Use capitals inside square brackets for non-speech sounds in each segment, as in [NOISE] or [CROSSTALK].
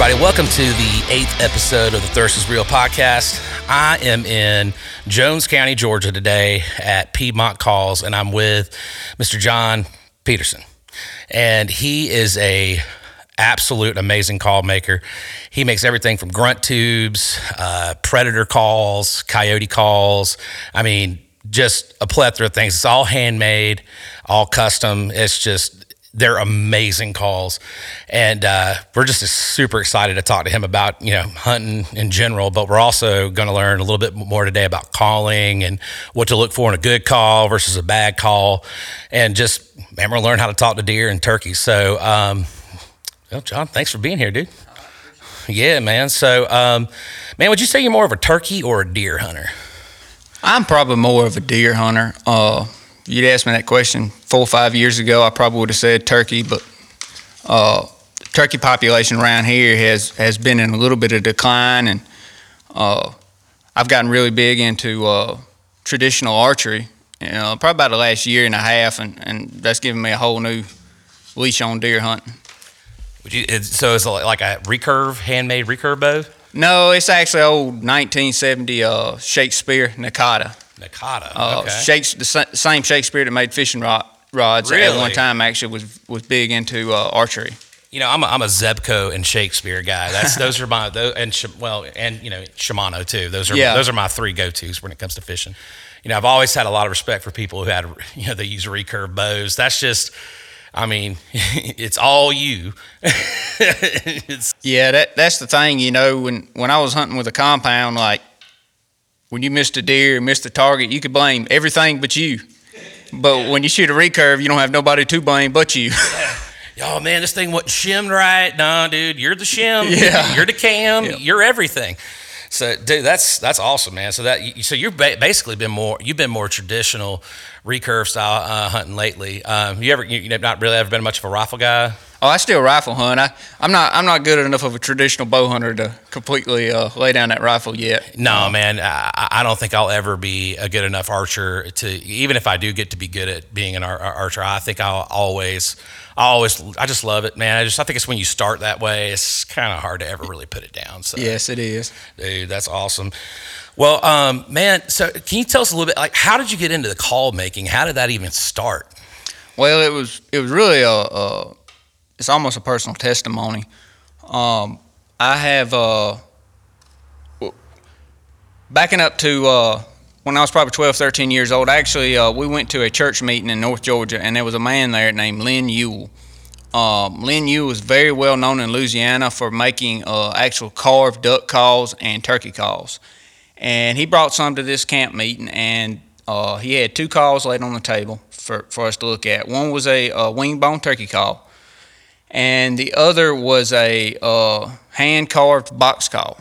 everybody. Welcome to the eighth episode of the Thirst is Real podcast. I am in Jones County, Georgia today at Piedmont Calls, and I'm with Mr. John Peterson. And he is a absolute amazing call maker. He makes everything from grunt tubes, uh, predator calls, coyote calls. I mean, just a plethora of things. It's all handmade, all custom. It's just they're amazing calls, and uh, we're just super excited to talk to him about you know hunting in general. But we're also going to learn a little bit more today about calling and what to look for in a good call versus a bad call, and just man, we're gonna learn how to talk to deer and turkeys. So, um, well, John, thanks for being here, dude. Yeah, man. So, um, man, would you say you're more of a turkey or a deer hunter? I'm probably more of a deer hunter. Uh, you'd asked me that question four or five years ago, I probably would have said turkey, but uh, turkey population around here has, has been in a little bit of decline, and uh, I've gotten really big into uh, traditional archery. You know, probably about the last year and a half, and, and that's given me a whole new leash on deer hunting. Would you, so it's like a recurve, handmade recurve bow? No, it's actually old 1970 uh, Shakespeare Necedah. Necedah. Uh, okay. Shakes, the same Shakespeare that made fishing rod, rods really? at one time actually was was big into uh, archery. You know, I'm a, I'm a Zebco and Shakespeare guy. That's those are my those, and well, and you know Shimano too. Those are yeah. those are my three go tos when it comes to fishing. You know, I've always had a lot of respect for people who had you know they use recurve bows. That's just I mean, [LAUGHS] it's all you. [LAUGHS] it's, yeah, that that's the thing. You know, when when I was hunting with a compound, like when you missed a deer, missed a target, you could blame everything but you. But when you shoot a recurve, you don't have nobody to blame but you. [LAUGHS] Oh man, this thing wasn't shimmed right. Nah, dude, you're the shim. [LAUGHS] Yeah. You're the cam. Yeah. You're everything. So, dude, that's that's awesome, man. So that so you've basically been more you've been more traditional recurve style uh, hunting lately. Um, you ever you, you not really ever been much of a rifle guy? Oh, I still rifle hunt. I, I'm not I'm not good enough of a traditional bow hunter to completely uh, lay down that rifle yet. No, man, I, I, don't think I'll ever be a good enough archer to even if I do get to be good at being an ar- archer. I think I'll always I always I just love it, man. I just I think it's when you start that way, it's kind of hard to ever really put it down. So yes, it is, dude. That's awesome. Well, um, man, so can you tell us a little bit like how did you get into the call making? How did that even start? Well, it was it was really a, a it's almost a personal testimony. Um, I have uh, backing up to uh, when I was probably 12, 13 years old. Actually, uh, we went to a church meeting in North Georgia, and there was a man there named Lynn Ewell. Um, Lynn Ewell is very well known in Louisiana for making uh, actual carved duck calls and turkey calls. And he brought some to this camp meeting, and uh, he had two calls laid on the table for, for us to look at. One was a, a wing bone turkey call, and the other was a uh, hand carved box call.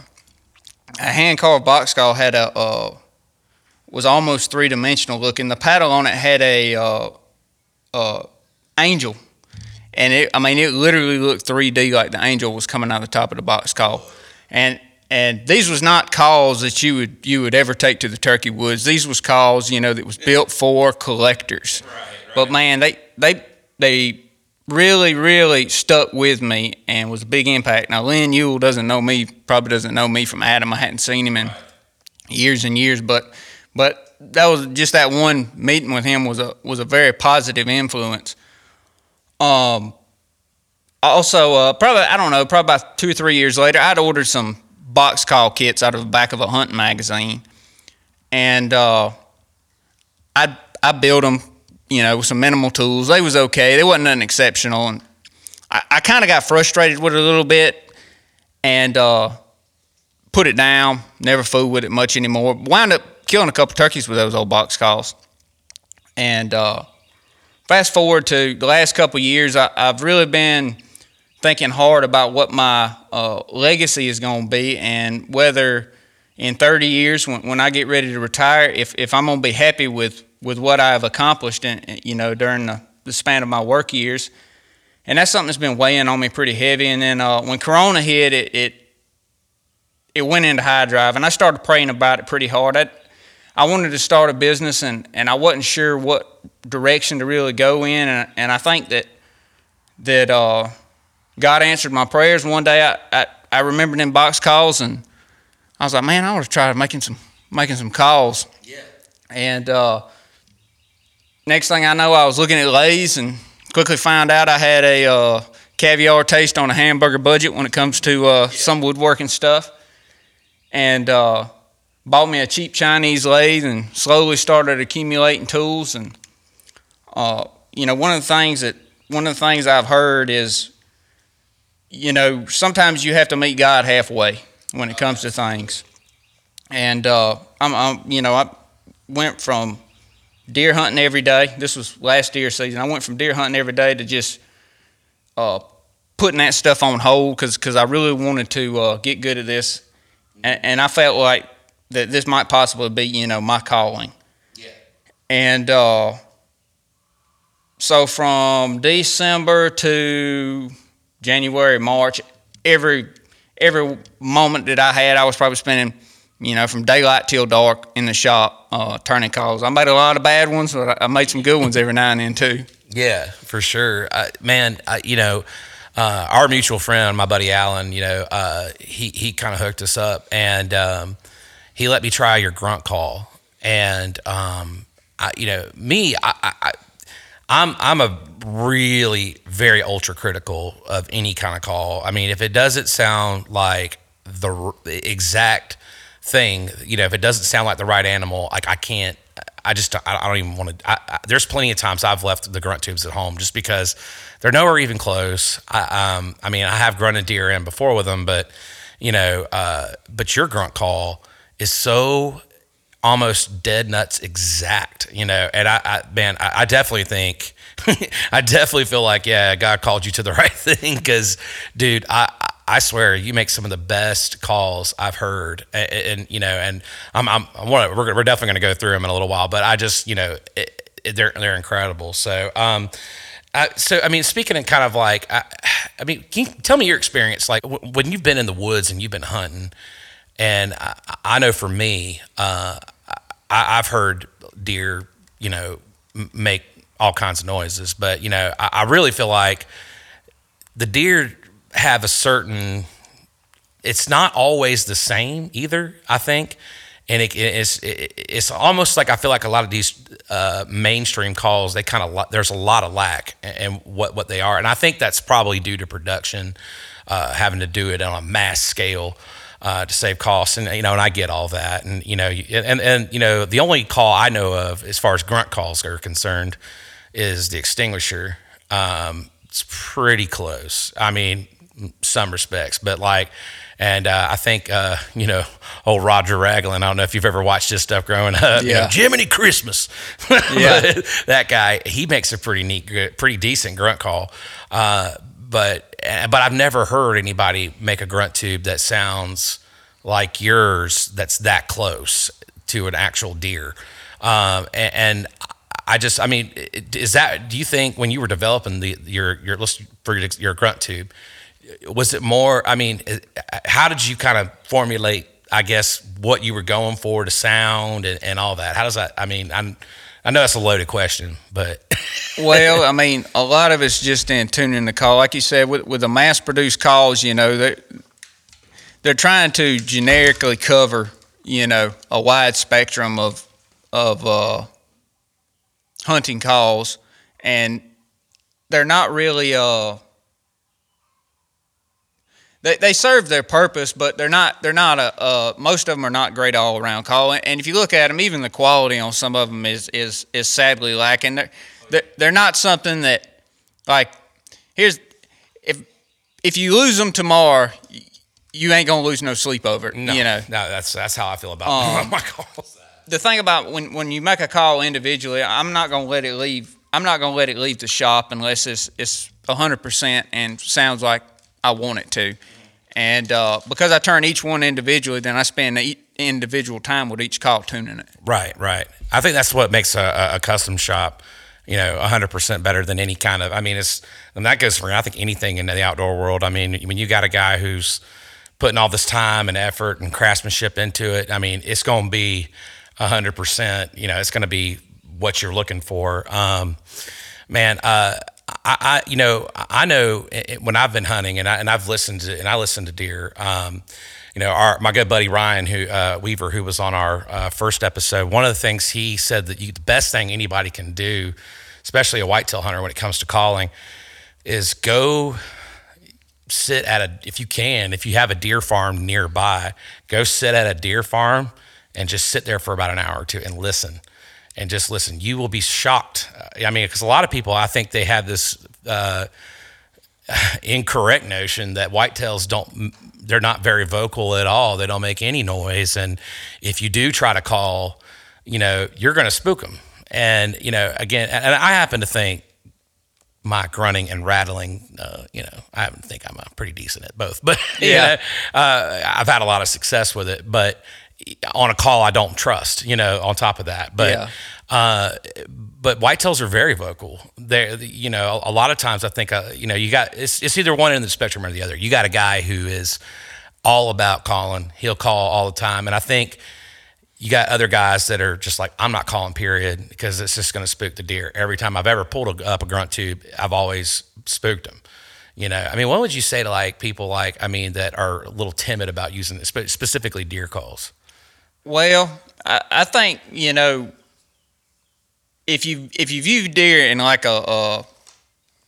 A hand carved box call had a uh, was almost three dimensional looking. The paddle on it had a uh, uh angel, and it I mean it literally looked 3D like the angel was coming out of the top of the box call, and and these was not calls that you would you would ever take to the turkey woods. These was calls you know that was built for collectors. Right, right. But man, they they they really, really stuck with me and was a big impact. Now, Lynn Ewell doesn't know me, probably doesn't know me from Adam. I hadn't seen him in years and years, but but that was just that one meeting with him was a was a very positive influence. Um, also, uh, probably I don't know, probably about two or three years later, I'd ordered some box call kits out of the back of a hunting magazine, and uh, I I built them you know, with some minimal tools. They was okay. They wasn't nothing exceptional. And I, I kind of got frustrated with it a little bit and uh, put it down. Never fooled with it much anymore. Wound up killing a couple turkeys with those old box calls. And uh, fast forward to the last couple years, I, have really been thinking hard about what my uh, legacy is going to be and whether in 30 years when, when I get ready to retire, if, if I'm going to be happy with with what I've accomplished, in, you know, during the, the span of my work years. And that's something that's been weighing on me pretty heavy. And then uh, when Corona hit, it, it it went into high drive, and I started praying about it pretty hard. I, I wanted to start a business, and, and I wasn't sure what direction to really go in. And, and I think that that uh, God answered my prayers. One day, I, I, I remember them box calls, and I was like, man, I want to try making some making some calls. Yeah. And uh, next thing I know, I was looking at lathes and quickly found out I had a uh, caviar taste on a hamburger budget when it comes to uh, some woodworking stuff. And uh, bought me a cheap Chinese lathe and slowly started accumulating tools. And uh, you know, one of the things that one of the things I've heard is, you know, sometimes you have to meet God halfway when it comes to things. And uh, I'm, I'm, you know, I went from deer hunting every day. This was last deer season. I went from deer hunting every day to just uh, putting that stuff on hold because I really wanted to uh, get good at this, and, and, I felt like that this might possibly be you know my calling. Yeah. And uh, so from December to January, March, every every moment that I had, I was probably spending you know, from daylight till dark in the shop, uh, turning calls. I made a lot of bad ones, but I made some good ones every now and then too. Yeah, for sure, I, man. I, you know, uh, our mutual friend, my buddy Alan, you know, uh, he he kind of hooked us up, and um, he let me try your grunt call, and um, I, you know, me, I, I, I'm I'm a really very ultra critical of any kind of call. I mean, if it doesn't sound like the exact thing, you know, if it doesn't sound like the right animal, like I can't, I just, I, don't even want to. I, I, there's plenty of times I've left the grunt tubes at home just because they're nowhere even close. I, um, I mean, I have grunted deer in before with them, but you know, uh, but your grunt call is so almost dead nuts exact, you know. And I, I man, I, I definitely think, [LAUGHS] I definitely feel like, yeah, God called you to the [LAUGHS] right thing because, dude, I, I swear you make some of the best calls I've heard, and, and you know, and I'm, I'm, I'm we're, we're definitely going to go through them in a little while, but I just, you know, it, it, they're they're incredible. So, um, I, so I mean, speaking of kind of like, I, I mean, can you tell me your experience, like w- when you've been in the woods and you've been hunting, and I, I know for me, uh, I, have heard deer, you know, make all kinds of noises, but you know, I, I really feel like the deer have a certain it's not always the same either i think. And it, it's it's almost like i feel like a lot of these uh, mainstream calls they kind of there's a lot of lack in what what they are. And i think that's probably due to production uh, having to do it on a mass scale uh, to save costs. And you know and i get all that. And you know and and you know the only call i know of as far as grunt calls are concerned is the extinguisher um, it's pretty close i mean some respects, but like, and uh, I think uh, you know, old Roger Raglin. I don't know if you've ever watched his stuff growing up. Yeah, you know, Jiminy Christmas. [LAUGHS] yeah, that guy. He makes a pretty neat, pretty decent grunt call. Uh, but but I've never heard anybody make a grunt tube that sounds like yours. That's that close to an actual deer. Um, and, and I just, I mean, is that? Do you think when you were developing the your your for your, your grunt tube, was it more? I mean, how did you kind of formulate? I guess what you were going for to sound and, and all that. How does that? I mean, I'm. I know that's a loaded question, but [LAUGHS] well, I mean, a lot of it's just in tuning the call, like you said, with with the mass produced calls. You know, they're they're trying to generically cover, you know, a wide spectrum of of uh, hunting calls, and they're not really uh, they, they serve their purpose, but they're not they're not a uh, most of them are not great all around call. And if you look at them, even the quality on some of them is is is sadly lacking. They're they're, they're not something that like here's if if you lose them tomorrow, you ain't gonna lose no sleep over it. No, you know, no, that's that's how I feel about um, [LAUGHS] my calls. The thing about when when you make a call individually, I'm not gonna let it leave. I'm not gonna let it leave the shop unless it's it's hundred percent and sounds like I want it to. And uh, because I turn each one individually, then I spend individual time with each call tuning it. Right, right. I think that's what makes a, a custom shop, you know, 100% better than any kind of, I mean, it's, and that goes for, I think, anything in the outdoor world. I mean, when you got a guy who's putting all this time and effort and craftsmanship into it, I mean, it's going to be 100%, you know, it's going to be what you're looking for. Um, man, uh, I, I, you know, I know it, when I've been hunting and I and I've listened to and I listen to deer. Um, you know, our my good buddy Ryan who uh, Weaver, who was on our uh, first episode, one of the things he said that you, the best thing anybody can do, especially a whitetail hunter, when it comes to calling, is go sit at a if you can if you have a deer farm nearby go sit at a deer farm and just sit there for about an hour or two and listen and just listen. You will be shocked. I mean because a lot of people i think they have this uh, [SIGHS] incorrect notion that whitetails don't they're not very vocal at all. They don't make any noise. And if you do try to call you know you're going to spook them and you know again and i happen to think my grunting and rattling, uh, you know, I think I'm pretty decent at both, [LAUGHS] but yeah, know, uh, I've had a lot of success with it. But on a call, I don't trust, you know. On top of that, but yeah. uh, but whitetails are very vocal. They, you know, a, a, lot of times I think, uh, you know, you got it's, it's either one end of the spectrum or the other. You got a guy who is all about calling; he'll call all the time, and I think you got other guys that are just like, I'm not calling period because it's just going to spook the deer. Every time I've ever pulled a, up a grunt tube, I've always spooked them. You know, I mean, what would you say to like people like, I mean, that are a little timid about using this, specifically deer calls? Well, I, I think, you know, if you, if you view deer in like a, a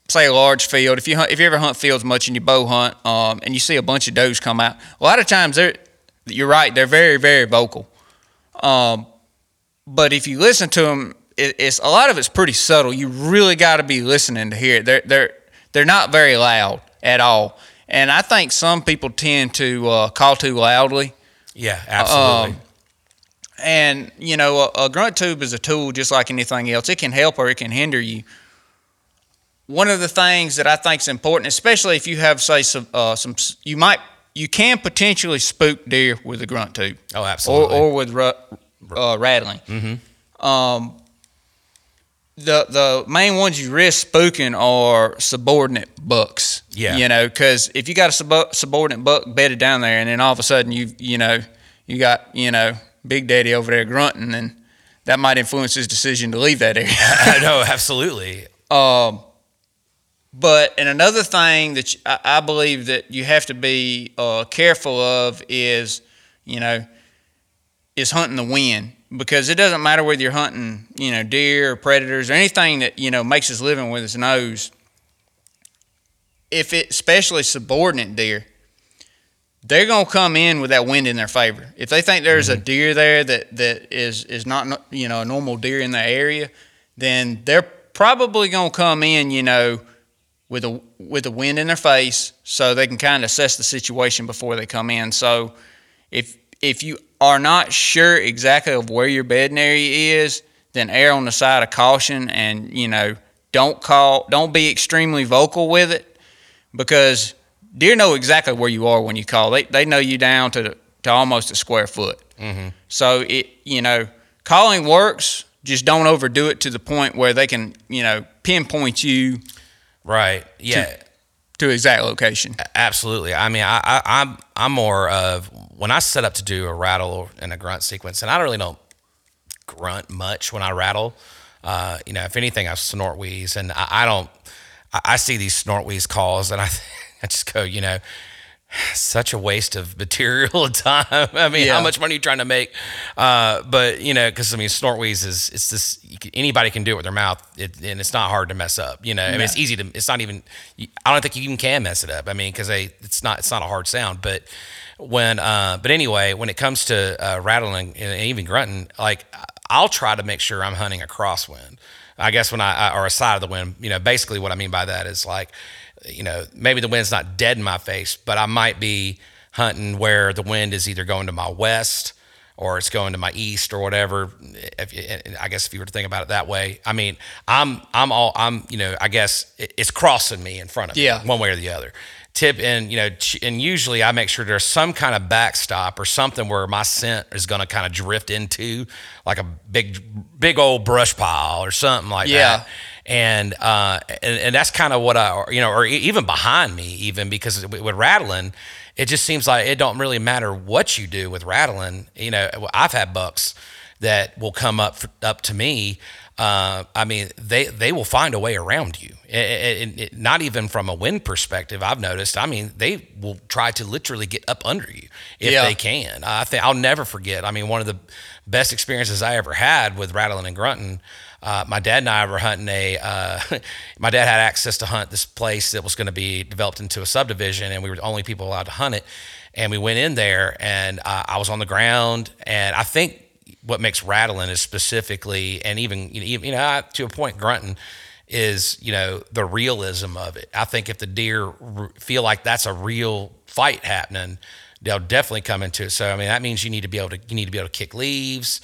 say a large field, if you hunt, if you ever hunt fields much and you bow hunt, um, and you see a bunch of does come out, a lot of times they're, you're right, they're very, very vocal um, but if you listen to them, it, it's a lot of it's pretty subtle. You really got to be listening to hear it. They're they're they're not very loud at all, and I think some people tend to uh, call too loudly. Yeah, absolutely. Um, and you know, a, a, grunt tube is a tool just like anything else. It can help or it can hinder you. One of the things that I think is important, especially if you have say some uh, some, you might you can potentially spook deer with a grunt tube. Oh, absolutely. Or, or with uh, rattling. Mm-hmm. Um, the the main ones you risk spooking are subordinate bucks. Yeah. You know, because if you got a sub- subordinate buck bedded down there, and then all of a sudden you you know you got you know Big Daddy over there grunting, and that might influence his decision to leave that area. [LAUGHS] I know, absolutely. Um, but and another thing that I, I believe that you have to be uh, careful of is, you know, is hunting the wind because it doesn't matter whether you're hunting, you know, deer or predators or anything that you know makes his living with his nose. If it, especially subordinate deer, they're gonna come in with that wind in their favor. If they think there's mm-hmm. a deer there that that is is not you know a normal deer in the area, then they're probably gonna come in, you know with a with the wind in their face, so they can kind of assess the situation before they come in. So, if if you are not sure exactly of where your bedding area is, then err on the side of caution, and you know don't call, don't be extremely vocal with it, because deer know exactly where you are when you call. They they know you down to to almost a square foot. Mm-hmm. So it you know calling works. Just don't overdo it to the point where they can you know pinpoint you Right. Yeah. To, to exact location. Absolutely. I mean, I, I, I'm I'm more of when I set up to do a rattle and a grunt sequence, and I really don't grunt much when I rattle. Uh, you know, if anything, I snort wheeze, and I, I don't. I, I, see these snort wheeze calls, and I, [LAUGHS] I just go, you know, such a waste of [LAUGHS] material and time. I mean, yeah. how much money are you trying to make? Uh, but you know, because I mean, snort wheeze is it's this anybody can do it with their mouth, it, and it's not hard to mess up. You know, I mean, it's easy to. It's not even. I don't think you even can mess it up. I mean, because it's not it's not a hard sound. But when uh, but anyway, when it comes to uh, rattling and even grunting, like I'll try to make sure I'm hunting a crosswind. I guess when I or a side of the wind. You know, basically what I mean by that is like you know, maybe the wind's not dead in my face, but I might be hunting where the wind is either going to my west or it's going to my east or whatever. If, I guess if you were to think about it that way, I mean, I'm I'm all I'm you know I guess it's crossing me in front of yeah. me one way or the other. Tip and you know and usually I make sure there's some kind of backstop or something where my scent is going to kind of drift into like a big big old brush pile or something like yeah. that and uh, and, and that's kind of what I you know, or even behind me, even because with rattling, it just seems like it don't really matter what you do with rattling. You know, I've had bucks that will come up up to me. Uh, I mean, they they will find a way around you. It, it, it, not even from a wind perspective, I've noticed. I mean, they will try to literally get up under you if Yeah. they can. I think I'll never forget. I mean, one of the best experiences I ever had with rattling and grunting. Uh, my dad and I were hunting a. Uh, [LAUGHS] my dad had access to hunt this place that was going to be developed into a subdivision, and we were the only people allowed to hunt it. And we went in there, and uh, I was on the ground, and I think what makes rattling is specifically, and even you know, I- to a point, grunting is you know the realism of it. I think if the deer feel like that's a real fight happening, they'll definitely come into it. So I mean that means you need to be able to you need to be able to kick leaves.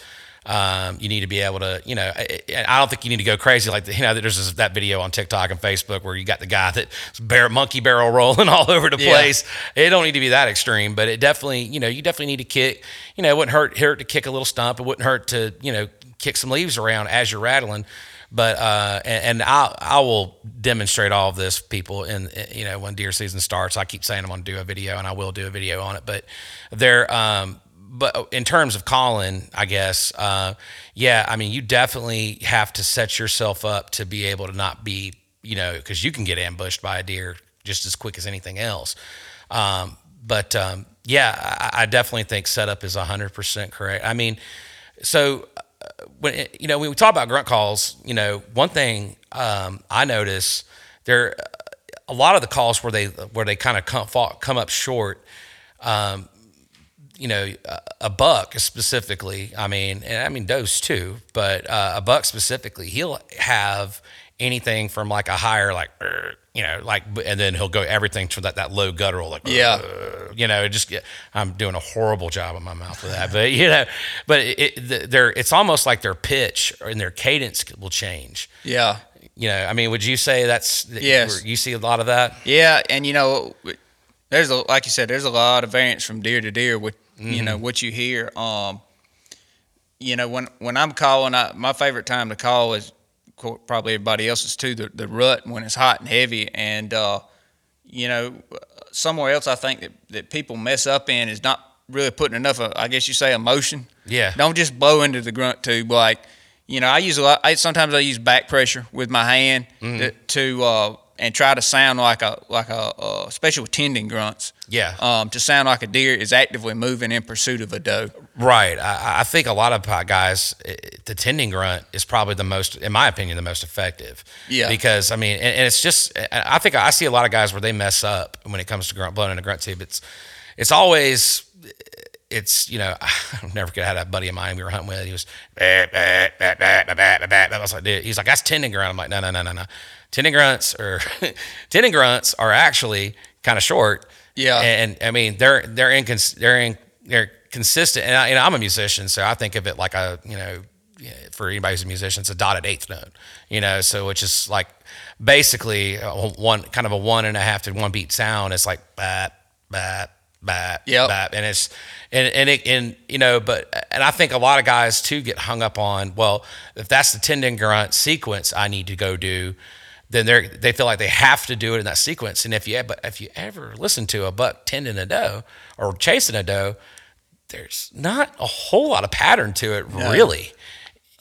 Um, you need to be able to, you know, I, I don't think you need to go crazy like the, you know. There's this, that video on TikTok and Facebook where you got the guy that's bear, monkey barrel [LAUGHS] rolling all over the Yeah. place. It don't need to be that extreme, but it definitely, you know, you definitely need to kick. You know, it wouldn't hurt hurt to kick a little stump. It wouldn't hurt to, you know, kick some leaves around as you're rattling. But uh, and, and I I will demonstrate all of this people And you know when deer season starts. I keep saying I'm going to do a video and I will do a video on it. But they're um, but in terms of calling, I guess, uh, yeah, I mean, you definitely have to set yourself up to be able to not be, you know, because you can get ambushed by a deer just as quick as anything else. Um, but um, yeah, I, I definitely think setup is 100% correct. I mean, so uh, when it- you know when we talk about grunt calls, you know, one thing um, I notice there a lot of the calls where they where they kind of come come up short. Um, you know, a, buck specifically. I mean, and I mean does too, but uh, a buck specifically, he'll have anything from like a higher like. You know, like, and then he'll go everything to that, that low guttural, like, Yeah. You know, it just I'm doing a horrible job in my mouth with that, but [LAUGHS] you know, but it, it they're, it's almost like their pitch and their cadence will change. Yeah. You know, I mean, would you say that's, Yes. you see a lot of that? Yeah, and you know, there's a like you said, there's a lot of variance from deer to deer with you know what you hear. Um, you know, when when I'm calling, I, my favorite time to call is probably everybody else's too. The the rut when it's hot and heavy, and uh, you know, somewhere else I think that, that people mess up in is not really putting enough. Of, I guess you say emotion. Yeah. Don't just blow into the grunt tube like. You know, I use a lot. I, sometimes I use back pressure with my hand to, to uh, and try to sound like a like a uh, especially with tending grunts. Yeah. Um, to sound like a deer is actively moving in pursuit of a doe. Right. I, I think a lot of guys, the tending grunt is probably the most, in my opinion, the most effective. Yeah. Because I mean, and, and it's just, I think I see a lot of guys where they mess up when it comes to grunt blowing in a grunt tube. It's, it's always it's you know [LAUGHS] I never could have had a buddy of mine we were hunting with. He was bah, bah, bah, I was like, dude, he's like that's tending grunt. I'm like, no, no, no, no, no. Tending grunts or [LAUGHS] grunts are actually kind of short. Yeah. And, I mean, they're they're incons- they're in, they're consistent. And, I, and I'm a musician, so I think of it like a you know, for anybody who's a musician, it's a dotted eighth note. You know, so which is like basically a one kind of a one and a half to one beat sound. It's like bat bat bat Yep. and it's and and it and you know, but and I think a lot of guys too get hung up on well, if that's the tendon grunt sequence I need to go do. Then they they feel like they have to do it in that sequence, and if you but if you ever listen to a buck tending a doe or chasing a doe, there's not a whole lot of pattern to it, really,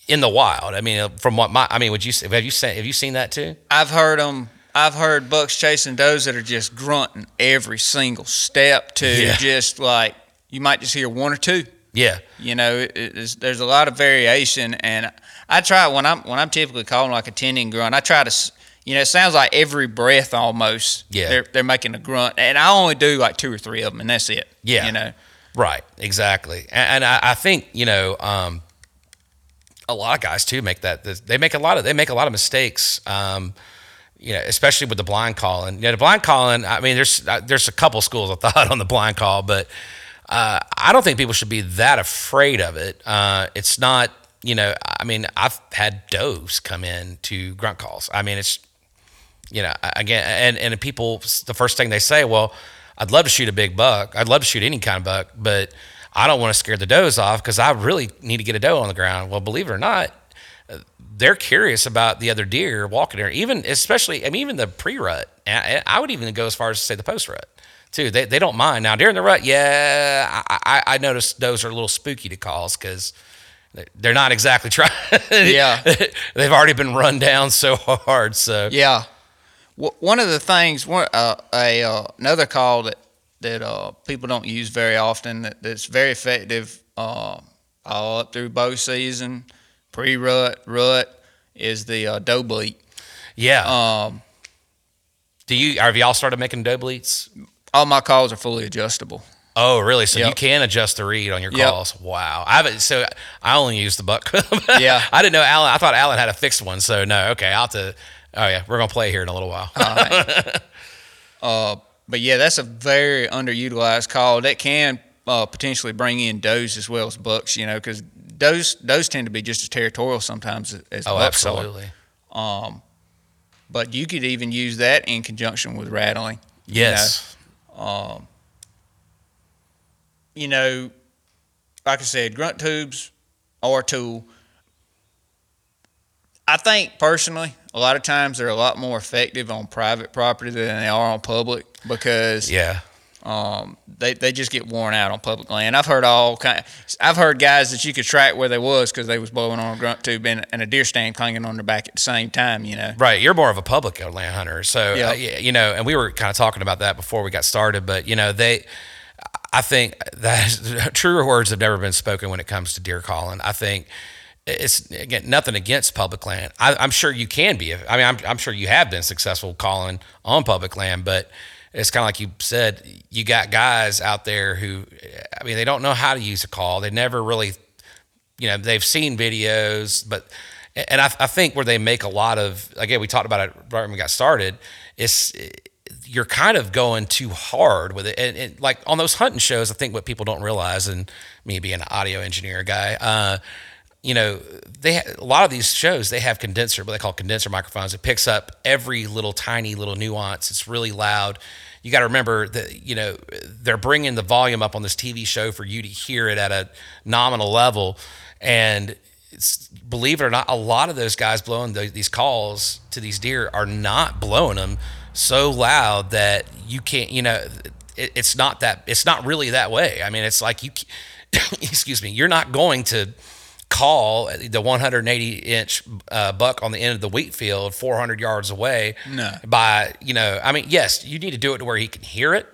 in the wild. I mean, from what my, I mean, would you have you seen, have you seen that too? I've heard them. I've heard bucks chasing does that are just grunting every single step to Yeah. just like you might just hear one or two. Yeah, You know, it, there's a lot of variation, and I try when I'm when I'm typically calling like a tending grunt. I try to, you know, it sounds like every breath almost. Yeah. they're they're making a grunt, and I only do like two or three of them, and that's it. Yeah. you know, right, exactly. And, and I, I think you know, um, a lot of guys too make that. They make a lot of they make a lot of mistakes. Um, you know, especially with the blind calling. You know, the blind calling. I mean, there's uh, there's a couple schools of thought [LAUGHS] on the blind call, but uh, I don't think people should be that afraid of it. Uh, it's not. You know, I mean, I've had does come in to grunt calls. I mean, it's you know, again, and and people, the first thing they say, well, I'd love to shoot a big buck. I'd love to shoot any kind of buck, but I don't want to scare the does off because I really need to get a doe on the ground. Well, believe it or not, they're curious about the other deer walking there, even especially, I mean, even the pre rut. I would even go as far as to say the post rut too. They, they don't mind. Now, during the rut, yeah, I, I, I noticed those are a little spooky to calls because they're not exactly [LAUGHS] trying. Yeah. [LAUGHS] they've already been run down so [LAUGHS] hard. So Yeah. One of the things, one, uh, a uh, another call that that uh, people don't use very often that, that's very effective uh, all up through bow season, pre rut, rut is the uh, doe bleat. yeah. Um, Do you have y'all started making doe bleats? all my calls are fully adjustable. Oh, really? So you can adjust the reed on your Yep. calls. Wow. I haven't. So I only use the buck. [LAUGHS] Yeah. I didn't know Alan. I thought Alan had a fixed one. So no. Okay. I'll have to. Oh yeah, we're gonna play here in a little while. [LAUGHS] Uh, but yeah, that's a very underutilized call. That can uh, potentially bring in does as well as bucks. You know, because does does tend to be just as territorial sometimes as, as oh, bucks are. absolutely. Um, but you could even use that in conjunction with rattling. you Yes. know. Um, you know, like I said, grunt tubes are a tool. I think personally, a lot of times they're a lot more effective on private property than they are on public because Yeah. um, they, they just get worn out on public land. I've heard all kind. I've heard guys that you could track where they was because they was blowing on a grunt tube and, and a deer stand clinging on their back at the same time. You know. Right, you're more of a public land hunter, so Yeah. uh, you know. And we were kind of talking about that before we got started, but you know, they, I think that [LAUGHS] truer words have never been spoken when it comes to deer calling. I think it's again nothing against public land. I, I'm sure you can be. I mean, I'm, I'm sure you have been successful calling on public land, but it's kind of like you said. You got guys out there who, I mean, they don't know how to use a call. They never really you know they've seen videos but and I, I think where they make a lot of again we talked about it right when we got started it's you're kind of going too hard with it and, and like on those hunting shows i think what people don't realize and me being an audio engineer guy uh, you know they a lot of these shows they have condenser what they call condenser microphones it picks up every little tiny little nuance it's really loud you got to remember that you know they're bringing the volume up on this TV show for you to hear it at a nominal level, and it's, believe it or not, a lot of those guys blowing the, these calls to these deer are not blowing them so loud that you can't. You know, it, it's not that. It's not really that way. I mean, it's like you. [COUGHS] excuse me. You're not going to call the 180 inch uh, buck on the end of the wheat field 400 yards away No. by you know i mean yes you need to do it to where he can hear it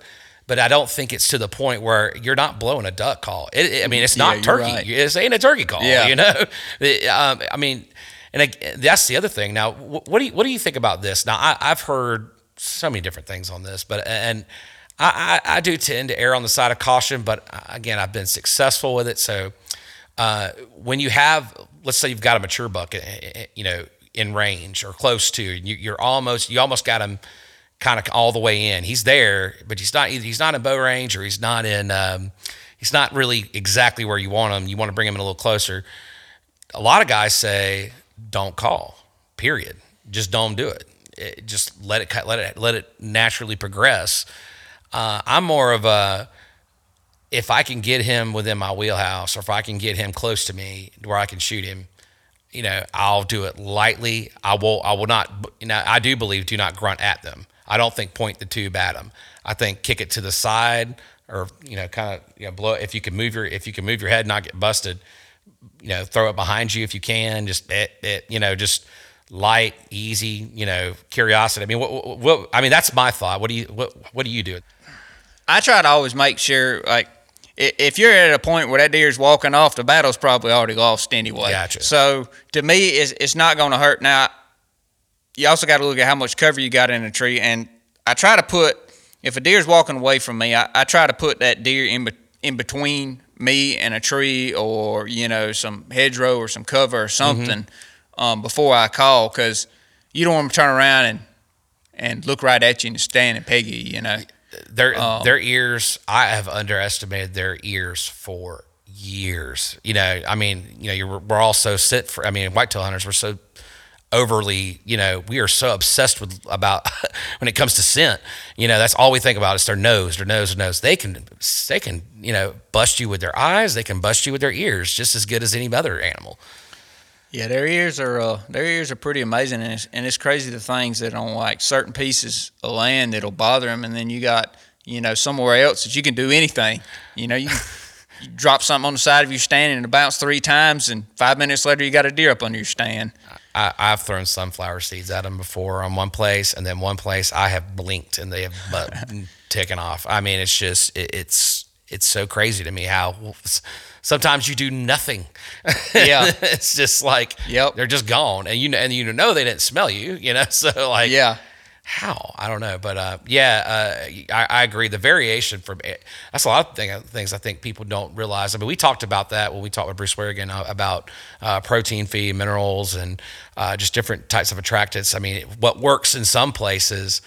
but i don't think it's to the point where you're not blowing a duck call it, i mean it's not you're turkey right. it's ain't a turkey call Yeah. you know [LAUGHS] It, um, i mean and ag- that's the other thing now wh- what do you what do you think about this now I, i've heard so many different things on this but and I, I, I do tend to err on the side of caution but uh, again i've been successful with it so uh, when you have, let's say you've got a mature buck, eh, eh, you know, in range or close to, you, you're almost, you almost got him kind of all the way in. He's there, but he's not. He's not in bow range or he's not in. Um, he's not really exactly where you want him. You want to bring him in a little closer. A lot of guys say, "Don't call." Period. Just don't do it. It- just let it let it let it naturally progress. Uh, I'm more of a if I can get him within my wheelhouse or if I can get him close to me where I can shoot him, you know, I'll do it lightly. I will I will not you know, I do believe do not grunt at them. I don't think point the tube at them. I think kick it to the side or you know kind of you know blow if you can move your if you can move your head not get busted, you know, throw it behind you if you can, just it, it you know, just light, easy, you know, curiosity. I mean, what, what, I mean, that's my thought. What do you what what do you do? I try to always make sure, like, if you're at a point where that deer's walking off, the battle's probably already lost anyway. Gotcha. So to me, it's, it's not going to hurt. Now, you also got to look at how much cover you got in a tree, and I try to put if a deer's walking away from me, I, I try to put that deer in be, in between me and a tree or you know some hedgerow or some cover or something um, before I call because you don't want to turn around and and look right at you and stand and peg you. You know. Their Um, their ears i have underestimated their ears for years. You know i mean you know you're, we're all so sit for i mean whitetail hunters we're so overly you know we are so obsessed with about [LAUGHS] when it comes to scent. You know that's all we think about is their nose their nose their nose. They can they can you know bust you with their eyes. They can bust you with their ears just as good as any other animal Yeah, their ears are uh, their ears are pretty amazing, and it's, and it's crazy the things that on like certain pieces of land that'll bother them, and then you got you know somewhere else that you can do anything. You know, you [LAUGHS] you drop something on the side of your stand and it bounce three times, and five minutes later you got a deer up under your stand. I, I've thrown sunflower seeds at them before on one place, and then one place I have blinked and they have but [LAUGHS] taken off. I mean, it's just it, it's it's so crazy to me how sometimes you do nothing. [LAUGHS] Yeah. it's just like Yep. they're just gone, and you know, and you know they didn't smell you, [LAUGHS] you know. So like, Yeah. how I don't know, but uh, yeah, uh, I, I agree. The variation from that's a lot of thing, things I think people don't realize. I mean, we talked about that when we talked with Bruce Werrigan uh, about uh, protein feed, minerals, and uh, just different types of attractants. I mean, what works in some places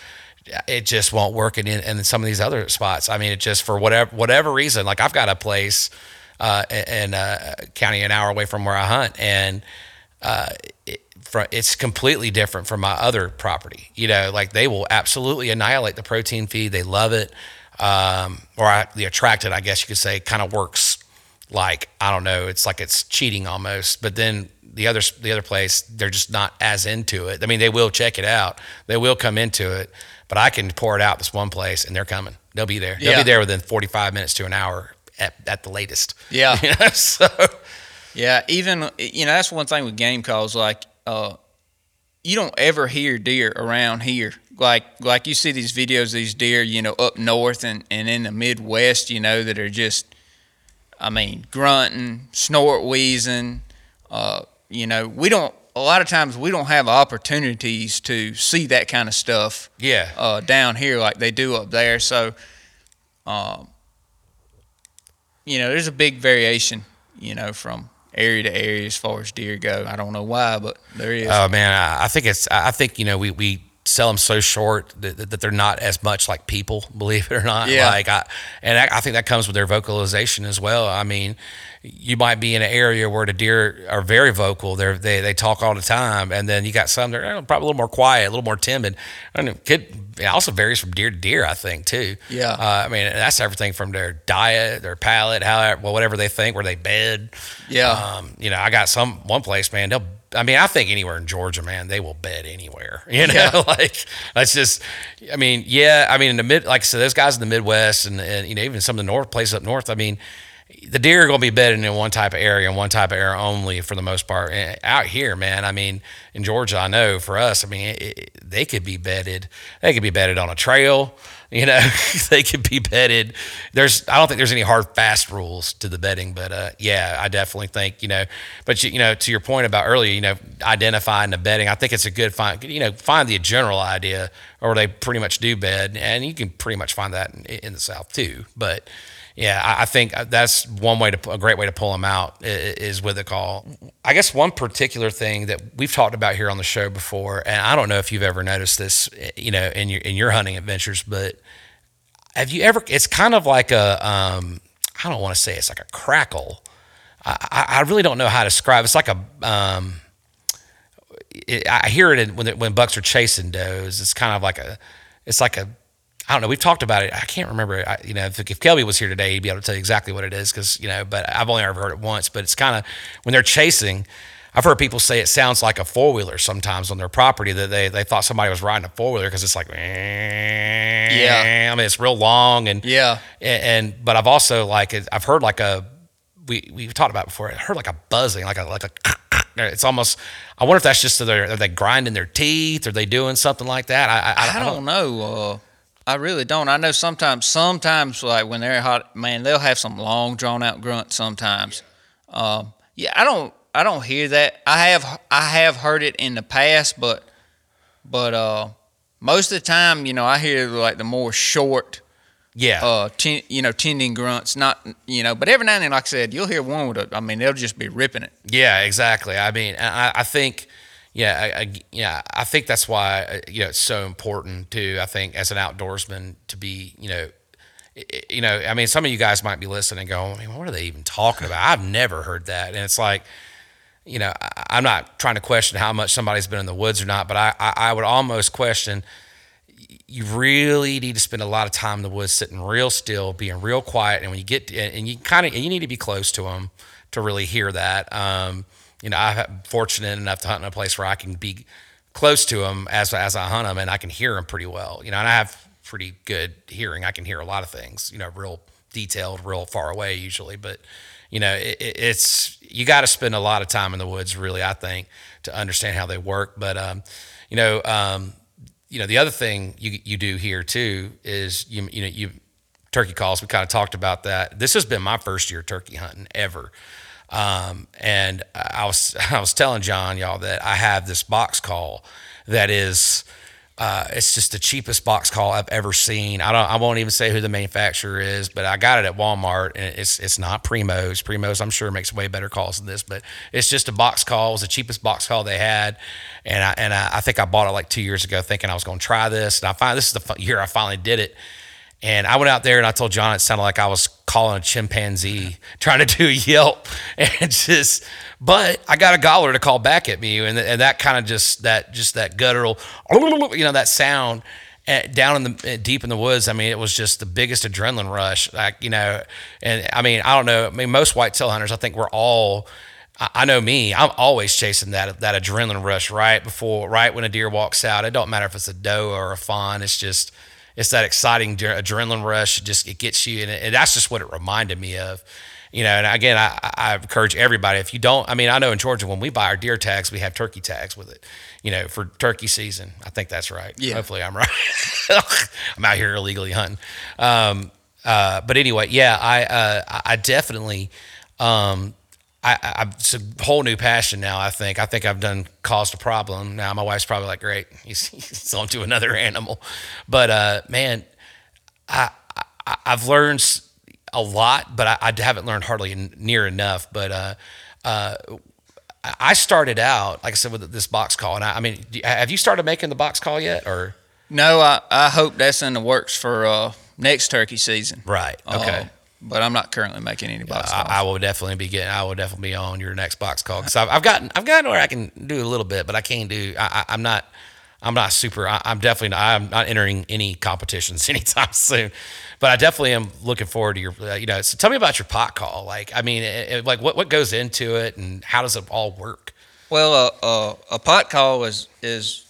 it just won't work in, in some of these other spots. I mean, it just for whatever whatever reason. Like I've got a place uh, in a county an hour away from where I hunt, and uh, it, it's completely different from my other property. You know, like they will absolutely annihilate the protein feed. They love it, um, or I, the attractant, I guess you could say, kind of works like I don't know. It's like it's cheating almost. But then the other the other place, they're just not as into it. I mean, they will check it out. They will come into it but I can pour it out this one place and they're coming. They'll be there. They'll Yeah. be there within 45 minutes to an hour at, at the latest. Yeah. [LAUGHS] You know, so Yeah, even you know that's one thing with game calls. Like, uh, you don't ever hear deer around here. Like, like you see these videos, these deer, you know, up north and, and in the Midwest, you know, that are just, I mean, grunting, snort wheezing. Uh, you know, we don't. A lot of times we don't have opportunities to see that kind of stuff yeah, uh, down here like they do up there. So, um, you know, there's a big variation, you know, from area to area as far as deer go. I don't know why, but there is. Oh man, I, I think it's. I think you know we we sell them so short that, that they're not as much like people, [LAUGHS] believe it or not. Yeah. Like I, and I, I think that comes with their vocalization as well. I mean, you might be in an area where the deer are very vocal. They're, they they talk all the time, and then you got some that are probably a little more quiet, a little more timid. And it could it also varies from deer to deer, I think too. Yeah. Uh, I mean, that's everything from their diet, their palate, how well whatever they think, where they bed. Yeah. Um, you know, I got some one place, man. They'll. I mean, I think anywhere in Georgia, man, they will bed anywhere. [LAUGHS] You know, Yeah. [LAUGHS] like that's just. I mean, yeah. I mean, in the mid, like I said, those guys in the Midwest and, and you know even some of the north places up north. I mean, the deer are going to be bedding in one type of area and one type of area only for the most part. And out here, man, I mean, in Georgia, I know for us, I mean, it, it, they could be bedded. They could be bedded on a trail. You know, [LAUGHS] they could be bedded. There's, I don't think there's any hard, fast rules to the bedding, but uh, yeah, I definitely think you know. But you, you know, to your point about earlier, you know, identifying the bedding, I think it's a good find. You know, find the general idea, or they pretty much do bed, and you can pretty much find that in, in the South too. But yeah, I, I think that's one way to a great way to pull them out is with a call. I guess one particular thing that we've talked about here on the show before, and I don't know if you've ever noticed this, eh, you know, in your in your hunting adventures, but have you ever? It's kind of like a um, I don't want to say it's like a crackle. I, I really don't know how to describe. It's like a um, it, I hear it in, when when bucks are chasing does. It's kind of like a, it's like a, I don't know. We've talked about it. I can't remember. I, you know, if, if Kelby was here today, he'd be able to tell you exactly what it is because you know. But I've only ever heard it once. But it's kind of when they're chasing. I've heard people say it sounds like a four wheeler sometimes on their property that they, they thought somebody was riding a four wheeler because it's like yeah. I mean, it's real long and Yeah. and, and but I've also like I've heard like a we we've talked about before. I heard like a buzzing, like a like a. [LAUGHS] It's almost. I wonder if that's just their are they grinding their teeth? Are they doing something like that? I I, I don't know. Uh, I really don't. I know sometimes, sometimes like when they're hot, man, they'll have some long drawn out grunts. Sometimes, um, yeah, I don't, I don't hear that. I have, I have heard it in the past, but, but uh, most of the time, you know, I hear like the more short, Yeah, uh, ten, you know, tending grunts. Not, you know, but every now and then, like I said, you'll hear one with a. I mean, they'll just be ripping it. yeah, exactly. I mean, I, I think. Yeah, I, I, yeah, I think that's why uh, you know it's so important too. I think as an outdoorsman to be, you know, you know, I mean, some of you guys might be listening and going, I mean, "What are they even talking about?" I've never heard that, and it's like, you know, I'm not trying to question how much somebody's been in the woods or not, but I, I, I would almost question. You really need to spend a lot of time in the woods, sitting real still, being real quiet, and when you get and you kind of you need to be close to them to really hear that. Um, you know, I'm fortunate enough to hunt in a place where I can be close to them as as I hunt them, and I can hear them pretty well. You know, and I have pretty good hearing. I can hear a lot of things. You know, real detailed real far away usually, but you know, it, it's you got to spend a lot of time in the woods, really. I think to understand how they work. But um, you know, um, you know, the other thing you you do here too is you you know you turkey calls. We kind of talked about that. This has been my first year turkey hunting ever. Um, and I was [LAUGHS] I was telling John y'all that I have this box call that is uh, it's just the cheapest box call I've ever seen. I don't. I won't even say who the manufacturer is, but I got it at Walmart, and it's it's not Primos. Primos, I'm sure, makes way better calls than this, but it's just a box call. It was the cheapest box call they had, and I and I, I think I bought it like two years ago, thinking I was going to try this, and I find this is the year I finally did it. And I went out there and I told John it sounded like I was calling a chimpanzee [LAUGHS] trying to do a yelp [LAUGHS] and just but I got a gobbler to call back at me and, and that kind of just that just that guttural you know that sound eh, down in the eh, deep in the woods I mean it was just the biggest adrenaline rush like you know and I mean I don't know I mean most whitetail hunters I think we're all I know me. I'm always chasing that that adrenaline rush right before, right when a deer walks out. It don't matter if it's a doe or a fawn. It's just it's that exciting adrenaline rush. Just it gets you, and, it, and that's just what it reminded me of. You know, and again, I, I encourage everybody if you don't. I mean, I know in Georgia when we buy our deer tags, we have turkey tags with it. You know, for turkey season. I think that's right. Yeah. Hopefully, I'm right. [LAUGHS] I'm out here illegally hunting. Um, uh, but anyway, yeah, I uh, I definitely um, I, I, it's a whole new passion now. I think. I think I've done caused a problem. Now my wife's probably like, "Great, [LAUGHS] he's, he's on to another animal," but uh, man, I, I have learned a lot, but I, I, haven't learned hardly near enough. But uh, uh, I started out, like I said, with this box call, and I, I mean, have you started making the box call yet, or? No, I, I hope that's in the works for uh, next turkey season. Right. Okay. But I'm not currently making any box calls. I, I, will definitely be getting. I will definitely be on your next box call because I've, I've, gotten I've gotten where I can do a little bit, but I can't do. I, am not. I'm not super. I, am definitely. Not, I'm not entering any competitions [LAUGHS] anytime soon. But I definitely am looking forward to your. Uh, you know, so tell me about your pot call. Like, I mean, it, it, like what what goes into it and how does it all work? Well, uh, uh, a pot call is is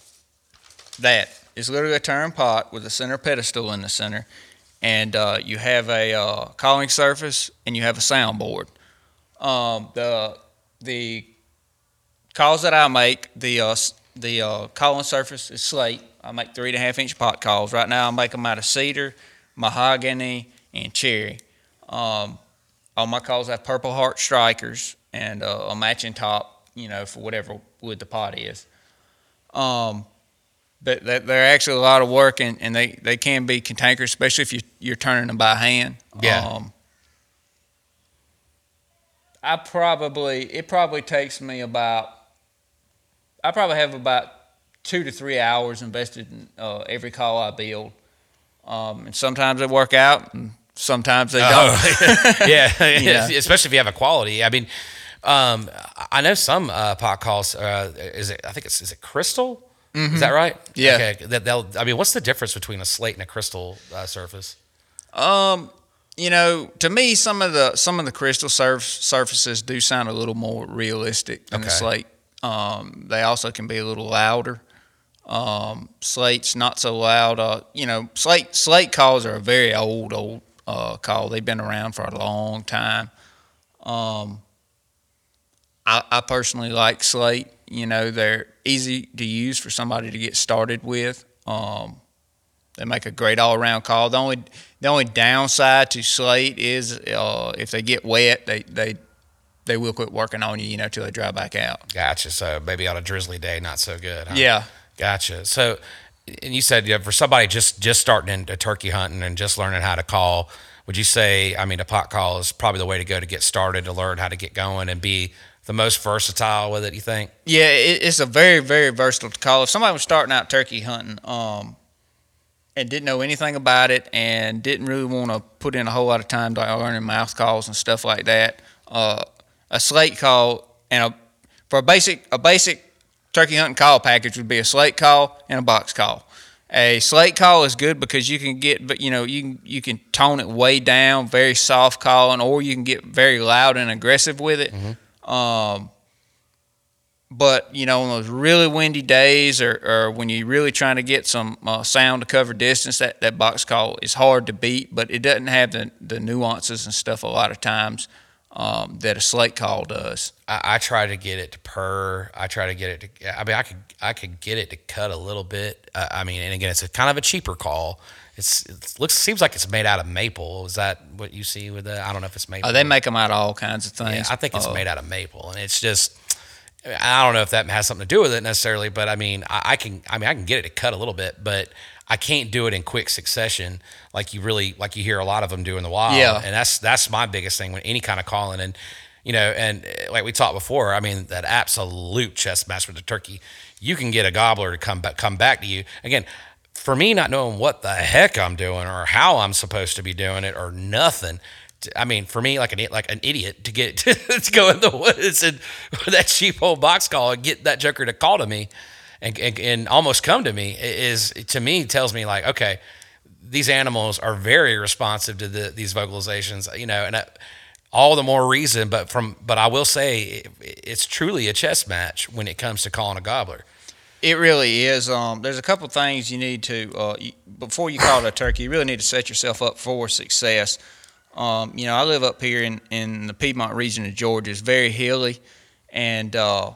that. It's literally a turn pot with a center pedestal in the center and uh, you have a uh, calling surface and you have a soundboard. Um, the the calls that I make, the uh, the uh, calling surface is slate. I make three and a half inch pot calls. Right now, I make them out of cedar, mahogany, and cherry. Um, all my calls have Purple Heart strikers and uh, a matching top, you know, for whatever wood the pot is. Um, but they're actually a lot of work and, and they, they can be cantankerous, especially if you, you're turning them by hand. Yeah. Um, I probably, it probably takes me about, I probably have about two to three hours invested in uh, every call I build. Um, and sometimes they work out and sometimes they oh. don't. [LAUGHS] [LAUGHS] yeah. [LAUGHS] yeah. Especially if you have a quality. I mean, um, I know some uh, pot calls, uh, is it, I think it's, is it crystal? Mm-hmm. Is that right? Yeah. Okay. That they'll. I mean, what's the difference between a slate and a crystal uh, surface? Um, you know, to me, some of the some of the crystal surf, surfaces do sound a little more realistic than okay. the slate. Um, they also can be a little louder. Um, slate's not so loud. Uh, you know, slate slate calls are a very old old uh, call. They've been around for a long time. Um, I, I personally like slate. You know, they're easy to use for somebody to get started with. Um, they make a great all around call. The only the only downside to slate is uh, if they get wet, they they they will quit working on you, you know, till they dry back out. Gotcha. So maybe on a drizzly day, not so good. Huh? Yeah. Gotcha. So, and you said yeah, for somebody just just starting into turkey hunting and just learning how to call, would you say? I mean, a pot call is probably the way to go to get started to learn how to get going and be the most versatile with it? You think? Yeah, it, it's a very very versatile call. If somebody was starting out turkey hunting, um, and didn't know anything about it and didn't really want to put in a whole lot of time to learning mouth calls and stuff like that, uh, a slate call and a for a basic a basic turkey hunting call package would be a slate call and a box call. A slate call is good because you can get, but you know, you can you can tone it way down, very soft calling, or you can get very loud and aggressive with it. Mm-hmm. Um, but you know, on those really windy days, or, or when you're really trying to get some uh, sound to cover distance, that, that box call is hard to beat. But it doesn't have the, the nuances and stuff a lot of times um, that a slate call does. I, I, try to get it to purr. I try to get it to. I mean, I could I could get it to cut a little bit. Uh, I mean, and again, it's a kind of a cheaper call. It's it looks seems like it's made out of maple. Is that what you see with that? I don't know if it's maple. Oh, they make them out of all kinds of things. Yeah, I think it's uh, made out of maple, and it's just I don't know if that has something to do with it necessarily, but I mean, I, I, can, I mean, I can get it to cut a little bit, but I can't do it in quick succession like you really, like you hear a lot of them do in the wild. Yeah. And that's, that's my biggest thing when any kind of calling. And, you know, and uh, like we talked before, I mean, that absolute chest match with the turkey, you can get a gobbler to come back, come back to you. Again, for me, not knowing what the heck I'm doing or how I'm supposed to be doing it or nothing, I mean, for me, like an like an idiot to get to, [LAUGHS] to go in the woods and [LAUGHS] that cheap old box call and get that joker to call to me, and, and, and almost come to me is to me tells me like okay, these animals are very responsive to the, these vocalizations, you know, and I, all the more reason. But from but I will say it, it's truly a chess match when it comes to calling a gobbler. It really is. Um, there's a couple things you need to uh, you, before you call it a turkey. You really need to set yourself up for success. Um, you know, I live up here in, in the Piedmont region of Georgia. It's very hilly, and uh,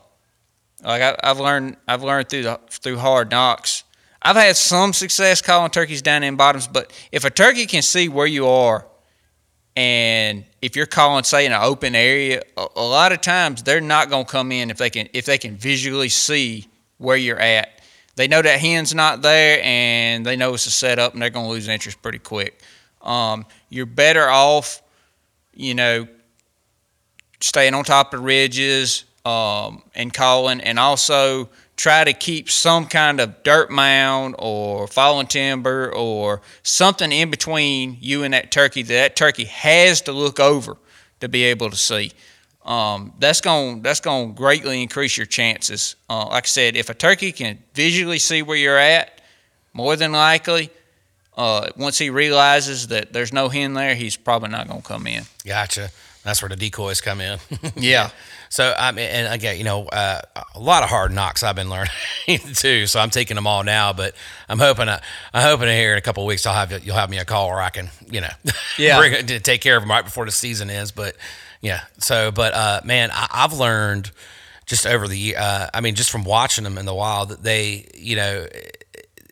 like I, have learned, I've learned through the, through hard knocks. I've had some success calling turkeys down in bottoms, but if a turkey can see where you are, and if you're calling, say, in an open area, a, a lot of times they're not going to come in if they can if they can visually see where you're at. They know that hen's not there, and they know it's a setup, and they're going to lose interest pretty quick. Um, you're better off, you know, staying on top of ridges um, and calling, and also try to keep some kind of dirt mound or fallen timber or something in between you and that turkey that that turkey has to look over to be able to see. Um, that's going that's going to greatly increase your chances. Uh, like I said, if a turkey can visually see where you're at, more than likely uh, once he realizes that there's no hen there, he's probably not going to come in. Gotcha. That's where the decoys come in. [LAUGHS] yeah. So I mean, and again, you know, uh, a lot of hard knocks I've been learning [LAUGHS] too. So I'm taking them all now, but I'm hoping, I, I'm hoping here in a couple of weeks I'll have you'll have me a call where I can, you know, [LAUGHS] yeah, bring to take care of them right before the season ends. But yeah, so but uh, man, I, have learned just over the, uh, I mean, just from watching them in the wild that they, you know,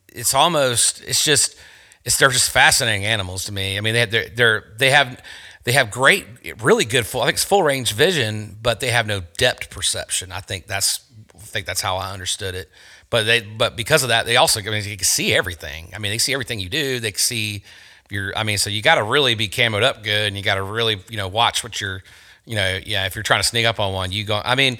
it's almost, it's just it's they're just fascinating animals to me. I mean, they have, they're, they're they have they have great, really good full. I think it's full range vision, but they have no depth perception. I think that's I think that's how I understood it. But they but because of that, they also I mean they can see everything. I mean, they see everything you do. They can see your. I mean, so you got to really be camoed up good, and you got to really you know watch what you're. You know, yeah. If you're trying to sneak up on one, you go. I mean,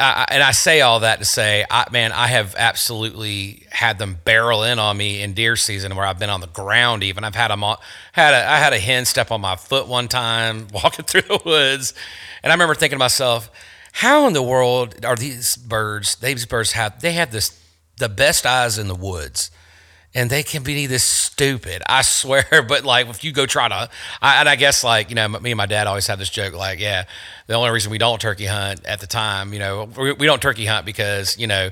I, and I say all that to say, I, man, I have absolutely had them barrel in on me in deer season where I've been on the ground. Even I've had them had a, I had a hen step on my foot one time [LAUGHS] walking through the woods, and I remember thinking to myself, how in the world are these birds? These birds have they have this the best eyes in the woods and they can be this stupid. I swear. [LAUGHS] But like, if you go try to, I, and I guess like you know, me and my dad always have this joke. Like, yeah, the only reason we don't turkey hunt at the time, you know, we, we don't turkey hunt because you know,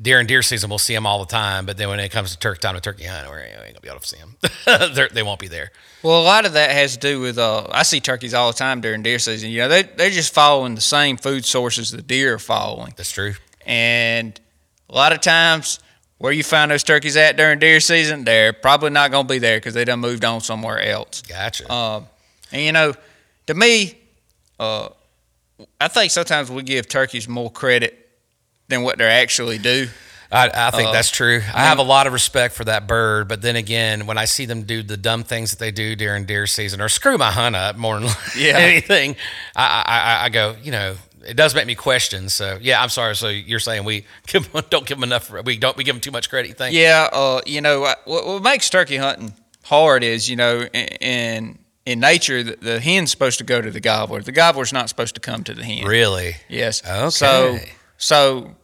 during deer season we'll see them all the time. But then when it comes to turkey time to turkey hunt, we ain't gonna be able to see [LAUGHS] them. they won't be there. Well, a lot of that has to do with uh, I see turkeys all the time during deer season. You know, they they're just following the same food sources the deer are following. That's true. And a lot of times where you find those turkeys at during deer season, they're probably not going to be there because they done moved on somewhere else. Gotcha. Uh, and you know, to me, uh, I think sometimes we give turkeys more credit than what they actually do. I, I think uh, that's true. I, I have a lot of respect for that bird, but then again, when I see them do the dumb things that they do during deer season, or screw my hunt up more than yeah. [LAUGHS] anything, I, I, I go, you know, it does make me question. So yeah, I'm sorry. So you're saying we [LAUGHS] give, don't give them enough? We don't we give them too much credit? You think? Yeah. Uh, you know what, what makes turkey hunting hard is you know in in nature the, the hen's supposed to go to the gobbler. The gobbler's not supposed to come to the hen. Really? Yes. Okay. So so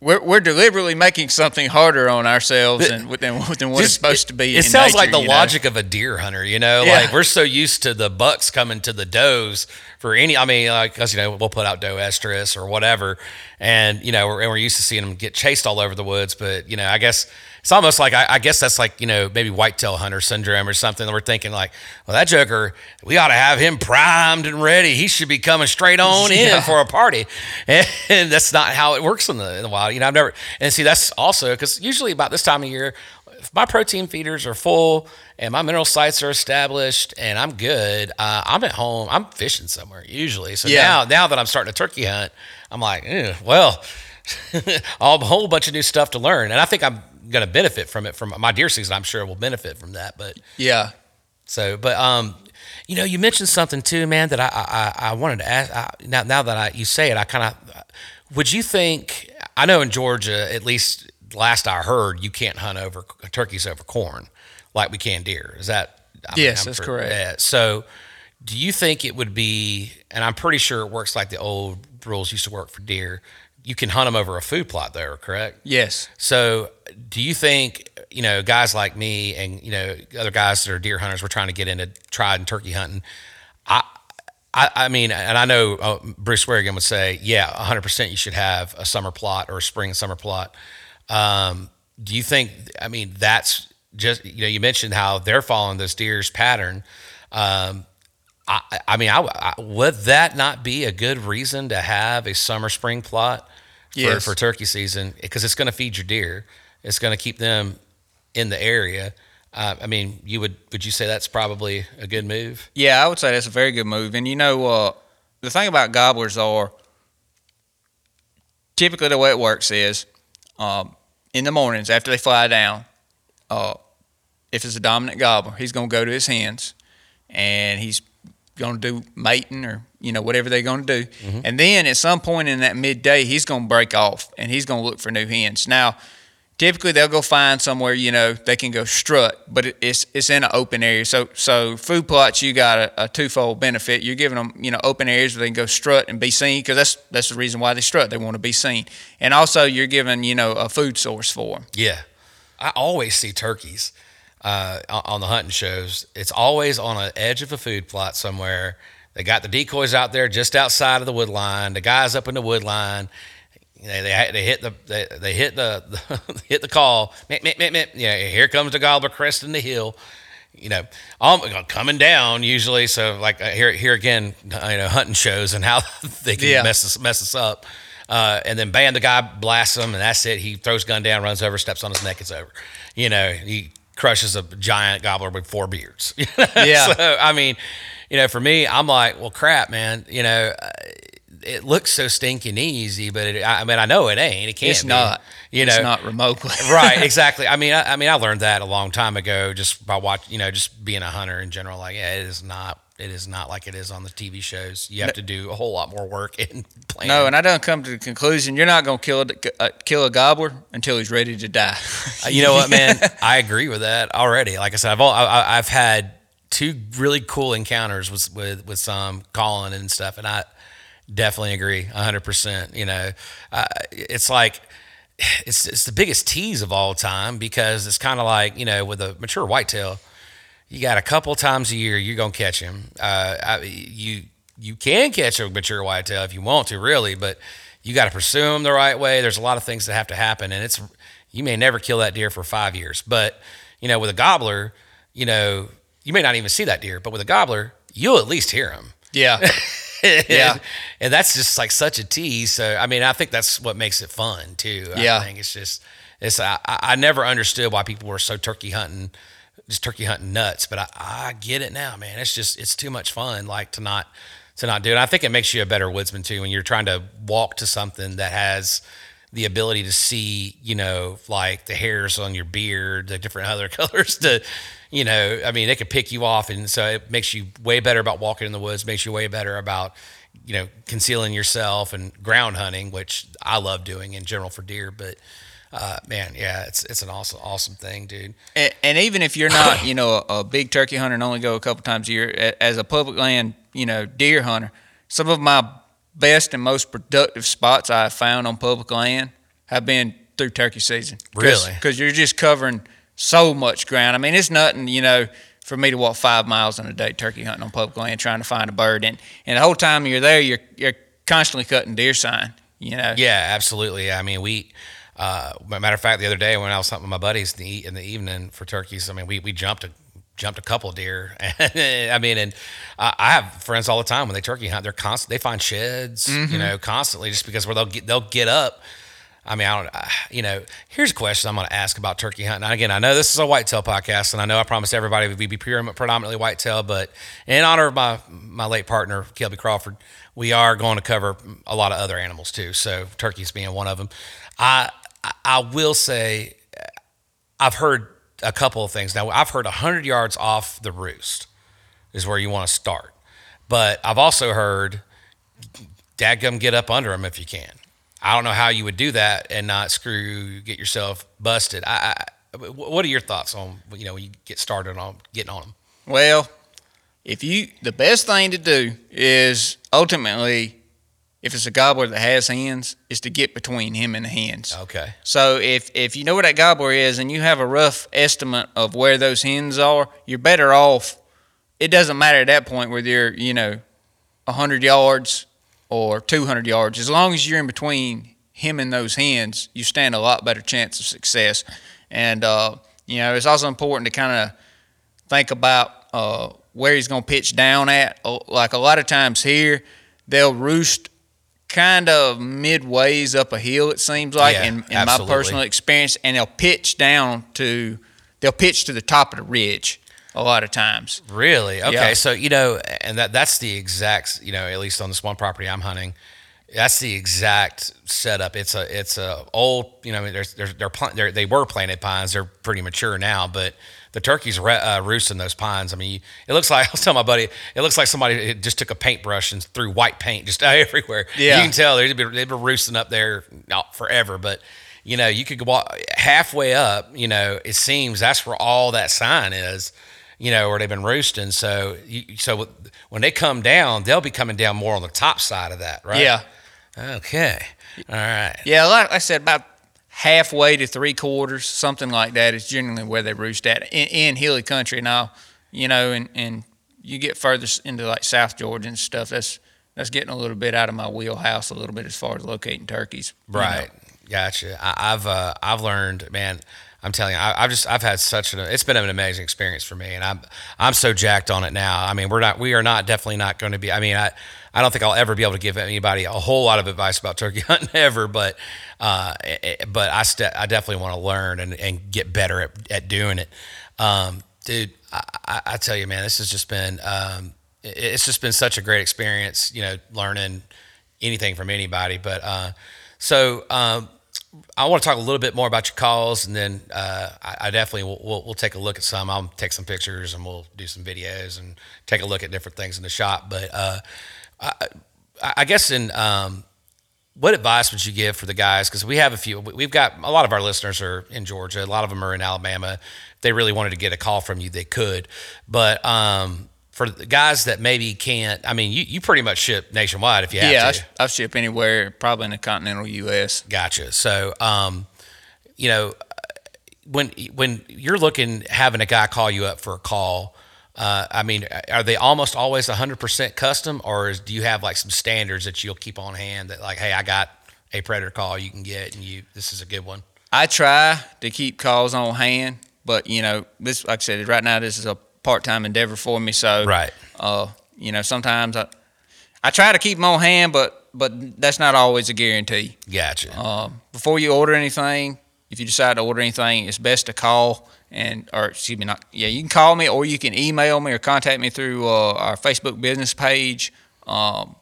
we're, we're deliberately making something harder on ourselves than, than, than what it's supposed to be. It sounds nature, like the you know? logic of a deer hunter, you know. Yeah. Like we're so used to the bucks coming to the does for any. I mean, like because you know we'll put out doe estrus or whatever, and you know we're, and we're used to seeing them get chased all over the woods. But you know, I guess it's almost like I, I guess that's like you know maybe whitetail hunter syndrome or something. That we're thinking like, well, that joker, we ought to have him primed and ready. He should be coming straight on [LAUGHS] in for a party, [LAUGHS] and, that's not how it works in the, in the wild. You know, I've never and see that's also because usually about this time of year, if my protein feeders are full and my mineral sites are established and I'm good, uh, I'm at home. I'm fishing somewhere usually. So Yeah. now now that I'm starting a turkey hunt, I'm like, well, [LAUGHS] a whole bunch of new stuff to learn, and I think I'm going to benefit from it. From my deer season, I'm sure will benefit from that. But Yeah. so, but um, you know, you mentioned something too, man, that I I, I wanted to ask. I, now, now that I you say it, I kind of would you think? I know in Georgia, at least last I heard, you can't hunt over turkeys over corn like we can deer. Is that? I Yes, that's correct. Yeah. So, do you think it would be? And I'm pretty sure it works like the old rules used to work for deer. You can hunt them over a food plot, there, correct? Yes. So, do you think you know guys like me and you know other guys that are deer hunters? We're trying to get into tried and turkey hunting. I, I, I mean, and I know uh, Bruce Swearigan would say, yeah, 100 percent you should have a summer plot or a spring and summer plot. Um, do you think? I mean, that's just you know you mentioned how they're following this deer's pattern. Um, I, I mean, I, I, would that not be a good reason to have a summer spring plot for, Yes. for turkey season? Because it's going to feed your deer. It's going to keep them in the area. Uh, I mean, you would would you say that's probably a good move? Yeah, I would say that's a very good move. And you know, uh, the thing about gobblers are typically the way it works is um, in the mornings after they fly down, uh, if it's a dominant gobbler, he's going to go to his hens and he's going to do mating or you know whatever they're going to do. Mm-hmm. And then at some point in that midday, he's going to break off and he's going to look for new hens. Now, typically they'll go find somewhere you know they can go strut, but it's it's in an open area. So so food plots you got a, a twofold benefit. You're giving them you know open areas where they can go strut and be seen because that's that's the reason why they strut. They want to be seen, and also you're giving you know a food source for them. Yeah, I always see turkeys uh, on- the hunting shows. It's always on an edge of a food plot somewhere. They got the decoys out there just outside of the wood line. The guys up in the wood line. They, they, they hit the they, they hit the, [LAUGHS] the hit the call. Meh, meh, meh, meh. Yeah, here comes the gobbler cresting the hill. You know, um, coming down usually. So like uh, here here again, uh, you know, hunting shows and how [LAUGHS] they can Yeah. mess us mess us up. Uh, and then bam, the guy blasts him, and that's it. He throws gun down, runs over, steps on his neck, it's over. You know, he crushes a giant gobbler with four beards. [LAUGHS] Yeah. so I mean, you know, for me, I'm like, well, crap, man. You know, uh, it looks so stinking easy, but it, I I mean, I know it ain't. It can't. It's be. not. You know, it's not remotely. [LAUGHS] [LAUGHS] right exactly i mean I, I mean i learned that a long time ago just by watching you know just being a hunter in general like yeah it is not it is not like it is on the tv shows. You have to do a whole lot more work [LAUGHS] and planning No, and I don't come to the conclusion you're not going to kill a, uh, kill a gobbler until he's ready to die. [LAUGHS] Uh, you know what man? [LAUGHS] I agree with that already. Like i said i've all, I, i've had two really cool encounters with with with some calling and stuff and i definitely agree 100% you know. Uh, it's like [SIGHS] it's it's the biggest tease of all time because it's kind of like you know with a mature whitetail you got a couple times a year you're gonna catch him. Uh, I, you you can catch a mature whitetail if you want to, really, but you got to pursue them the right way. There's a lot of things that have to happen, and it's you may never kill that deer for five years, but you know with a gobbler, you know you may not even see that deer, but with a gobbler, you'll at least hear him. yeah. yeah, [LAUGHS] Yeah. and that's just like such a tease. So I mean, I think that's what makes it fun too. Yeah. I think it's just it's I, I I never understood why people were so turkey hunting, just turkey hunting nuts. But I, I get it now, man. It's just it's too much fun, like to not to not do it. I think it makes you a better woodsman too when you're trying to walk to something that has the ability to see, you know, like the hairs on your beard, the different [LAUGHS] other colors to, you know, I mean, they could pick you off. And so it makes you way better about walking in the woods, makes you way better about, you know, concealing yourself and ground hunting, which I love doing in general for deer. But, uh, man, yeah, it's, it's an awesome, awesome thing, dude. And, and even if you're not, you know, a, a big turkey hunter and only go a couple times a year, a- as a public land, you know, deer hunter, some of my best and most productive spots I've found on public land have been through turkey season. Really? Because you're just covering so much ground. I mean, it's nothing, you know, for me to walk five miles in a day turkey hunting on public land trying to find a bird. And, and the whole time you're there, you're, you're constantly cutting deer sign, you know? Yeah, absolutely. I mean, we, uh, matter of fact, the other day when I was hunting with my buddies in the, in the evening for turkeys, I mean, we, we jumped a, jumped a couple deer. [LAUGHS] I mean, and uh, I have friends all the time when they turkey hunt, they're constant, they find sheds, Mm-hmm. you know, constantly just because where they'll get, they'll get up. I mean, I don't, uh, you know, here's a question I'm going to ask about turkey hunting. And again, I know this is a whitetail podcast, and I know I promised everybody we'd be pure, predominantly whitetail, but in honor of my, my late partner, Kelby Crawford, we are going to cover a lot of other animals too. So turkeys being one of them. I, I- will say, uh, I've heard a couple of things. Now, I've heard 100 yards off the roost is where you want to start. But I've also heard, dadgum, get up under them if you can. I don't know how you would do that and not screw, get yourself busted. I, I, what are your thoughts on, you know, when you get started on getting on them? Well, if you the best thing to do is ultimately, if it's a gobbler that has hens, is to get between him and the hens. Okay. So if if you know where that gobbler is and you have a rough estimate of where those hens are, you're better off. It doesn't matter at that point whether you're you know, hundred yards or two hundred yards. As long as you're in between him and those hens, you stand a lot better chance of success. And uh, you know, it's also important to kind of think about uh, where he's going to pitch down at. Like a lot of times here, they'll roost kind of midways up a hill. It seems like, Yeah, in, in my personal experience, and they'll pitch down to they'll pitch to the top of the ridge a lot of times. Really? Okay. Yeah. So you know, and that that's the exact you know at least on this one property I'm hunting, that's the exact setup. It's a it's a old you know I mean, there's there's they're, they're they were planted pines. They're pretty mature now, but the turkeys re- uh, roost in those pines. I mean, you, it looks like I was telling my buddy, it looks like somebody just took a paintbrush and threw white paint just [LAUGHS] everywhere. Yeah. you can tell they've been, they've been roosting up there not forever, but. You know, you could walk halfway up. You know, it seems that's where all that sign is you know, where they've been roosting. So, you, so when they come down, they'll be coming down more on the top side of that, right? Yeah, Okay. All right. yeah. Like I said, about halfway to three quarters, something like that, is generally where they roost at in, in hilly country. And Now, you know, and and you get further into like South Georgia and stuff. That's that's getting a little bit out of my wheelhouse a little bit as far as locating turkeys. you know. Right. Gotcha. I, I've uh, I've learned, man. I'm telling you, I, I've just I've had such an it's been an amazing experience for me, and I'm I'm so jacked on it now. I mean, we're not we are not definitely not going to be. I mean, I I don't think I'll ever be able to give anybody a whole lot of advice about turkey [LAUGHS] hunting ever, but uh, eh, eh, but I st- I definitely want to learn and, and get better at, at doing it, um, dude. I, I, tell you, man, this has just been um, it- it's just been such a great experience. You know, learning anything from anybody, but uh, so. Um, I want to talk a little bit more about your calls, and then uh, I, I definitely will, we'll, we'll take a look at some. I'll take some pictures, and we'll do some videos, and take a look at different things in the shop. But uh, I, I guess in um, what advice would you give for the guys? Because we have a few. We've got a lot of our listeners are in Georgia. A lot of them are in Alabama. If they really wanted to get a call from you, they could. But um, for the guys that maybe can't, I mean, you, you pretty much ship nationwide if you have Yeah, to. sh- I ship anywhere, probably in the continental U.S. Gotcha. So, um, you know, when when you're looking having a guy call you up for a call, uh, I mean, are they almost always 100% custom, or is, do you have like some standards that you'll keep on hand that like, hey, I got a predator call you can get, and you this is a good one. I try to keep calls on hand, but you know, this like I said, right now this is a part-time endeavor for me. So, Right. uh, you know, sometimes I I try to keep them on hand, but but that's not always a guarantee. Gotcha. Uh, before you order anything, if you decide to order anything, it's best to call and or excuse me, not yeah, you can call me or you can email me or contact me through uh, our Facebook business page. Um,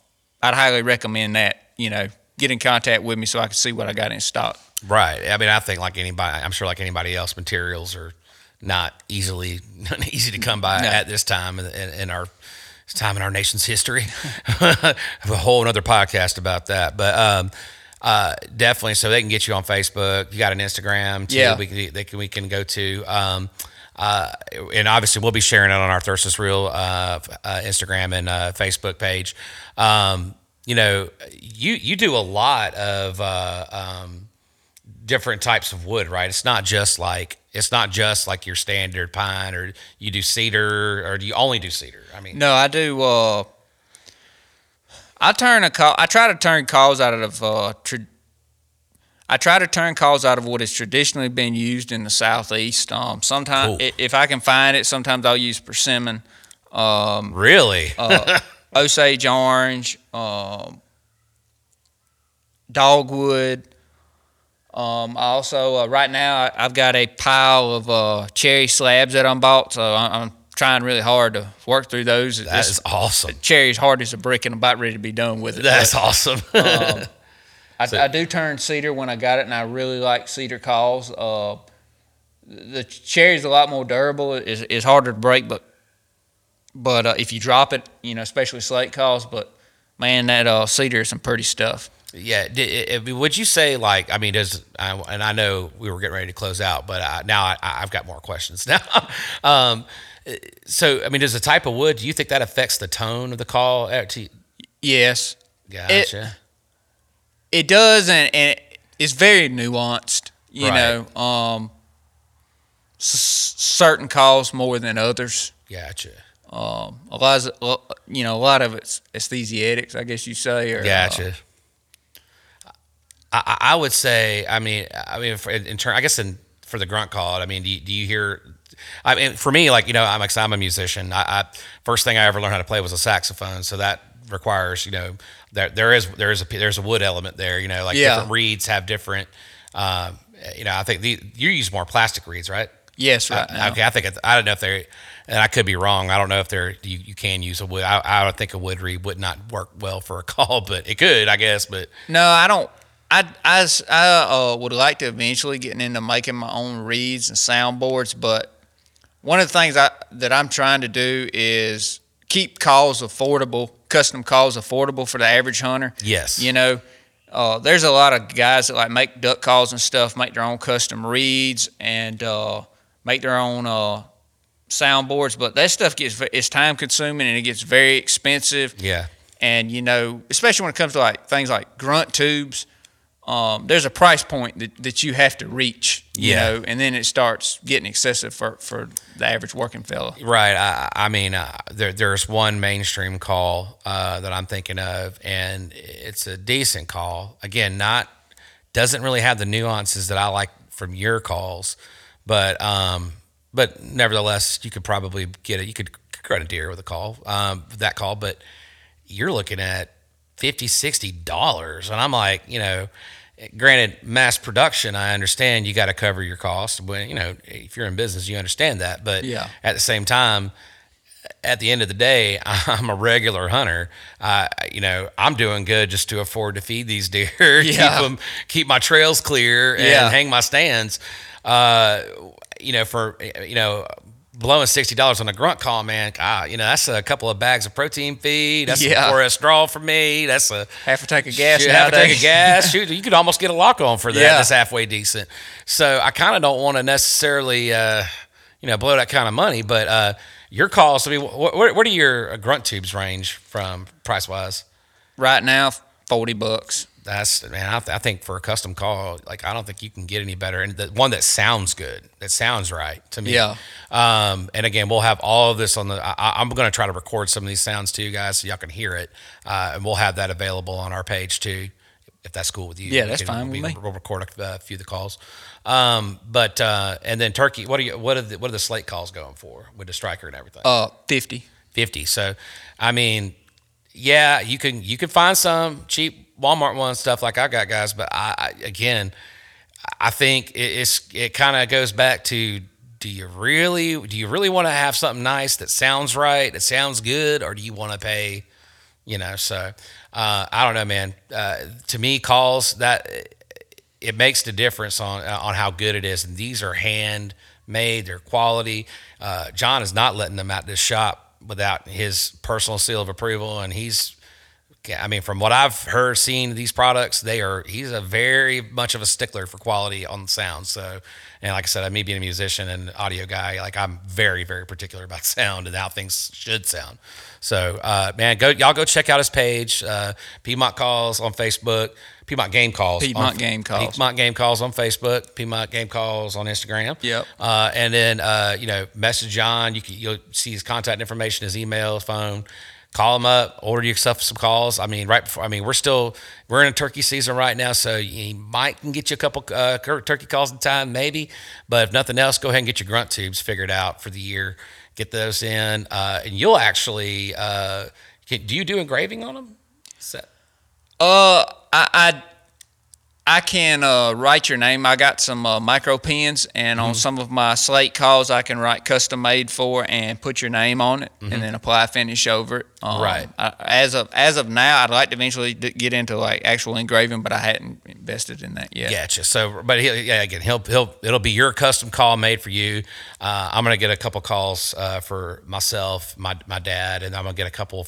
I'd highly recommend that. You know, get in contact with me so I can see what I got in stock. Right. I mean, I think like anybody, I'm sure like anybody else, materials are not easily [LAUGHS] easy to come by No. at this time in, in, in our time in our nation's history. [LAUGHS] Have a whole other podcast about that, but um, uh, definitely. So they can get you on Facebook. You got an Instagram too. Yeah. We can, they can we can go to. Um, uh, and obviously, we'll be sharing it on our Thirst is Real uh, uh, Instagram and uh, Facebook page. Um, you know, you you do a lot of uh, um, different types of wood, right? It's not just like it's not just like your standard pine, or you do cedar, or do you only do cedar? I mean, No, I do. I turn a call. I try to turn calls out of. Uh, tra- I try to turn calls out of what has traditionally been used in the southeast. Um, sometimes, Cool. if I can find it, sometimes I'll use persimmon, um, really, uh, [LAUGHS] Osage orange, um, dogwood. Um, also, uh, right now, I- I've got a pile of uh, cherry slabs that I'm bought, so I- I'm trying really hard to work through those. that This is awesome. cherry's hard as a brick, and I'm about ready to be done with it. That's awesome. um, [LAUGHS] I, So- I do turn cedar when I got it, and I really like cedar calls. Uh, the cherry's a lot more durable. It's, it's harder to break, but but uh, if you drop it, you know, especially slate calls. But man, that uh, cedar is some pretty stuff. Yeah. Did, would you say like I mean, does I, and I know we were getting ready to close out, but now I, I've got more questions [LAUGHS] now. um, so I mean, does the type of wood? Do you think that affects the tone of the call? Uh, Yes, Gotcha. it does, and, and it's very nuanced. You Right. know, um, s- certain calls more than others. gotcha. Um, a lot of, you know, a lot of it's aesthetics, I guess you say. Or, uh, Gotcha. I, I- I would say, I mean, I mean, for, in turn, I guess in for the grunt call, I mean, do you, do you hear? I mean, for me, like you know, I'm like, I'm a musician. I, I first thing I ever learned how to play was a saxophone, so that requires, you know, there there is there is a there's a wood element there. You know, like Yeah. different reeds have different. Um, you know, I think the, you use more plastic reeds, right? Yes, right I. Okay, I think I don't know if they're, and I could be wrong. I don't know if they're you, you can use a wood. I, I would think a wood reed would not work well for a [LAUGHS] call, but it could, I guess. But No, I don't. I I uh, would like to eventually get into making my own reeds and soundboards, but one of the things I, that I'm trying to do is keep calls affordable, custom calls affordable for the average hunter. yes, You know, uh, there's a lot of guys that like make duck calls and stuff, make their own custom reeds and uh, make their own uh, soundboards, but that stuff gets it's time consuming and it gets very expensive. Yeah, and you know, especially when it comes to like things like grunt tubes, um, there's a price point that, that you have to reach, you Yeah. know, and then it starts getting excessive for, for the average working fella. right. I, I mean, uh, there, there's one mainstream call uh, that I'm thinking of, and it's a decent call. Again, not doesn't really have the nuances that I like from your calls, but um, but nevertheless, you could probably get it. You could cut a deer with a call, um, that call, but you're looking at 50 60 dollars. And i'm like you know granted mass production i understand you got to cover your costs but you know if you're in business you understand that. But Yeah. at the same time at the end of the day [LAUGHS] i'm a regular hunter. Uh, you know i'm doing good just to afford to feed these deer [LAUGHS] keep them keep my trails clear and Yeah. hang my stands. Uh, you know for you know blowing sixty dollars on a grunt call, man. God, you know that's a couple of bags of protein feed. That's Yeah. a pour of straw for me. That's a Half a tank of gas shoot, have a tank of gas. [LAUGHS] Shoot, you could almost get a lock on for that. Yeah. That's halfway decent. So I kind of don't want to necessarily, uh, you know, blow that kind of money. But uh, your calls. I mean, what, where, where do your uh, grunt tubes range from price wise? right now, 40 bucks. That's man. I, th- I think for a custom call, like I don't think you can get any better, and the one that sounds good, that sounds right to me. Yeah. Um, and again, we'll have all of this on the. I, I'm going to try to record some of these sounds too, guys, so y'all can hear it, uh, and we'll have that available on our page too, if that's cool with you. Yeah, that's can- fine with we- me. We'll record a, few of the calls. Um, but uh, and then turkey. What are you? What are the what are the slate calls going for with the striker and everything? Uh, 50. 50. So, I mean, yeah, you can you can find some cheap Walmart one stuff like I got guys, but I, I again, I think it, it's it kind of goes back to do you really do you really want to have something nice that sounds right, that sounds good, or do you want to pay, you know? So, uh, I don't know, man. Uh, to me, calls that it makes the difference on on how good it is. And these are handmade, they're quality. Uh, John is not letting them out this shop without his personal seal of approval, and he's I mean, from what I've heard, seen these products, they are. He's a very much of a stickler for quality on the sound. So, and like I said, me being a musician and audio guy, like I'm very, very particular about [LAUGHS] sound and how things should sound. So, uh, man, go y'all go check out his page, uh, Piedmont Calls on Facebook, Piedmont Game Calls, Piedmont on, Game Calls, Piedmont Game Calls on Facebook, Piedmont Game Calls on Instagram. Yep. Uh, and then uh, you know, message John. You can, you'll see his contact information, his email, phone call them up, order yourself some calls. I mean, right before, I mean, we're still, we're in a turkey season right now, so you might can get you a couple uh, turkey calls in time, maybe. But if nothing else, go ahead and get your grunt tubes figured out for the year. Get those in, uh, and you'll actually, uh, can, do you do engraving on them? Set. Uh, I, I I can uh, write your name. I got some uh, micro pens, and mm-hmm. on some of my slate calls, I can write custom made for and put your name on it, mm-hmm. and then apply finish over it. Um, right. I, as of as of now, I'd like to eventually get into like actual engraving, but I hadn't invested in that yet. Gotcha. So, but he, yeah, again, he'll he'll it'll be your custom call made for you. Uh, I'm gonna get a couple calls uh, for myself, my my dad, and I'm gonna get a couple.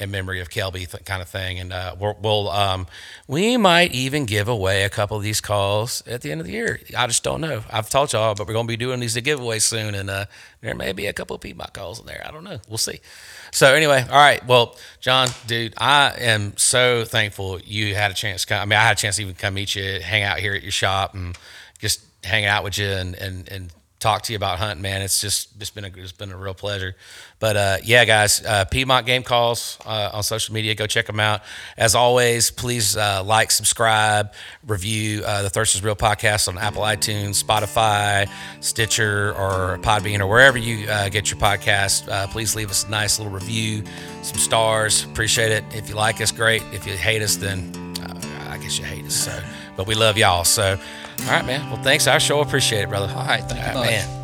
In memory of Kelby th- kind of thing. And uh, we'll, we'll um, we might even give away a couple of these calls at the end of the year. I just don't know. I've told y'all, but we're going to be doing these giveaways soon, and uh, there may be a couple of Piedmont calls in there. I don't know. We'll see. So anyway, all right. Well, John, dude, I am so thankful you had a chance to come. I mean, I had a chance to even come meet you, hang out here at your shop, and just hang out with you and and and talk to you about hunting, man. It's just it's been a it's been a real pleasure. But uh, yeah, guys, uh, Piedmont Game Calls uh, on social media. Go check them out. As always, please uh, like, subscribe, review uh, the Thirst is Real podcast on Apple iTunes, Spotify, Stitcher, or Podbean, or wherever you uh, get your podcast. please leave us a nice little review, some stars. Appreciate it. If you like us, great. If you hate us, then I guess you hate us. So, but we love y'all. So. All right, man. Well, thanks. I sure appreciate it, brother. All right. Thank All you, right, man.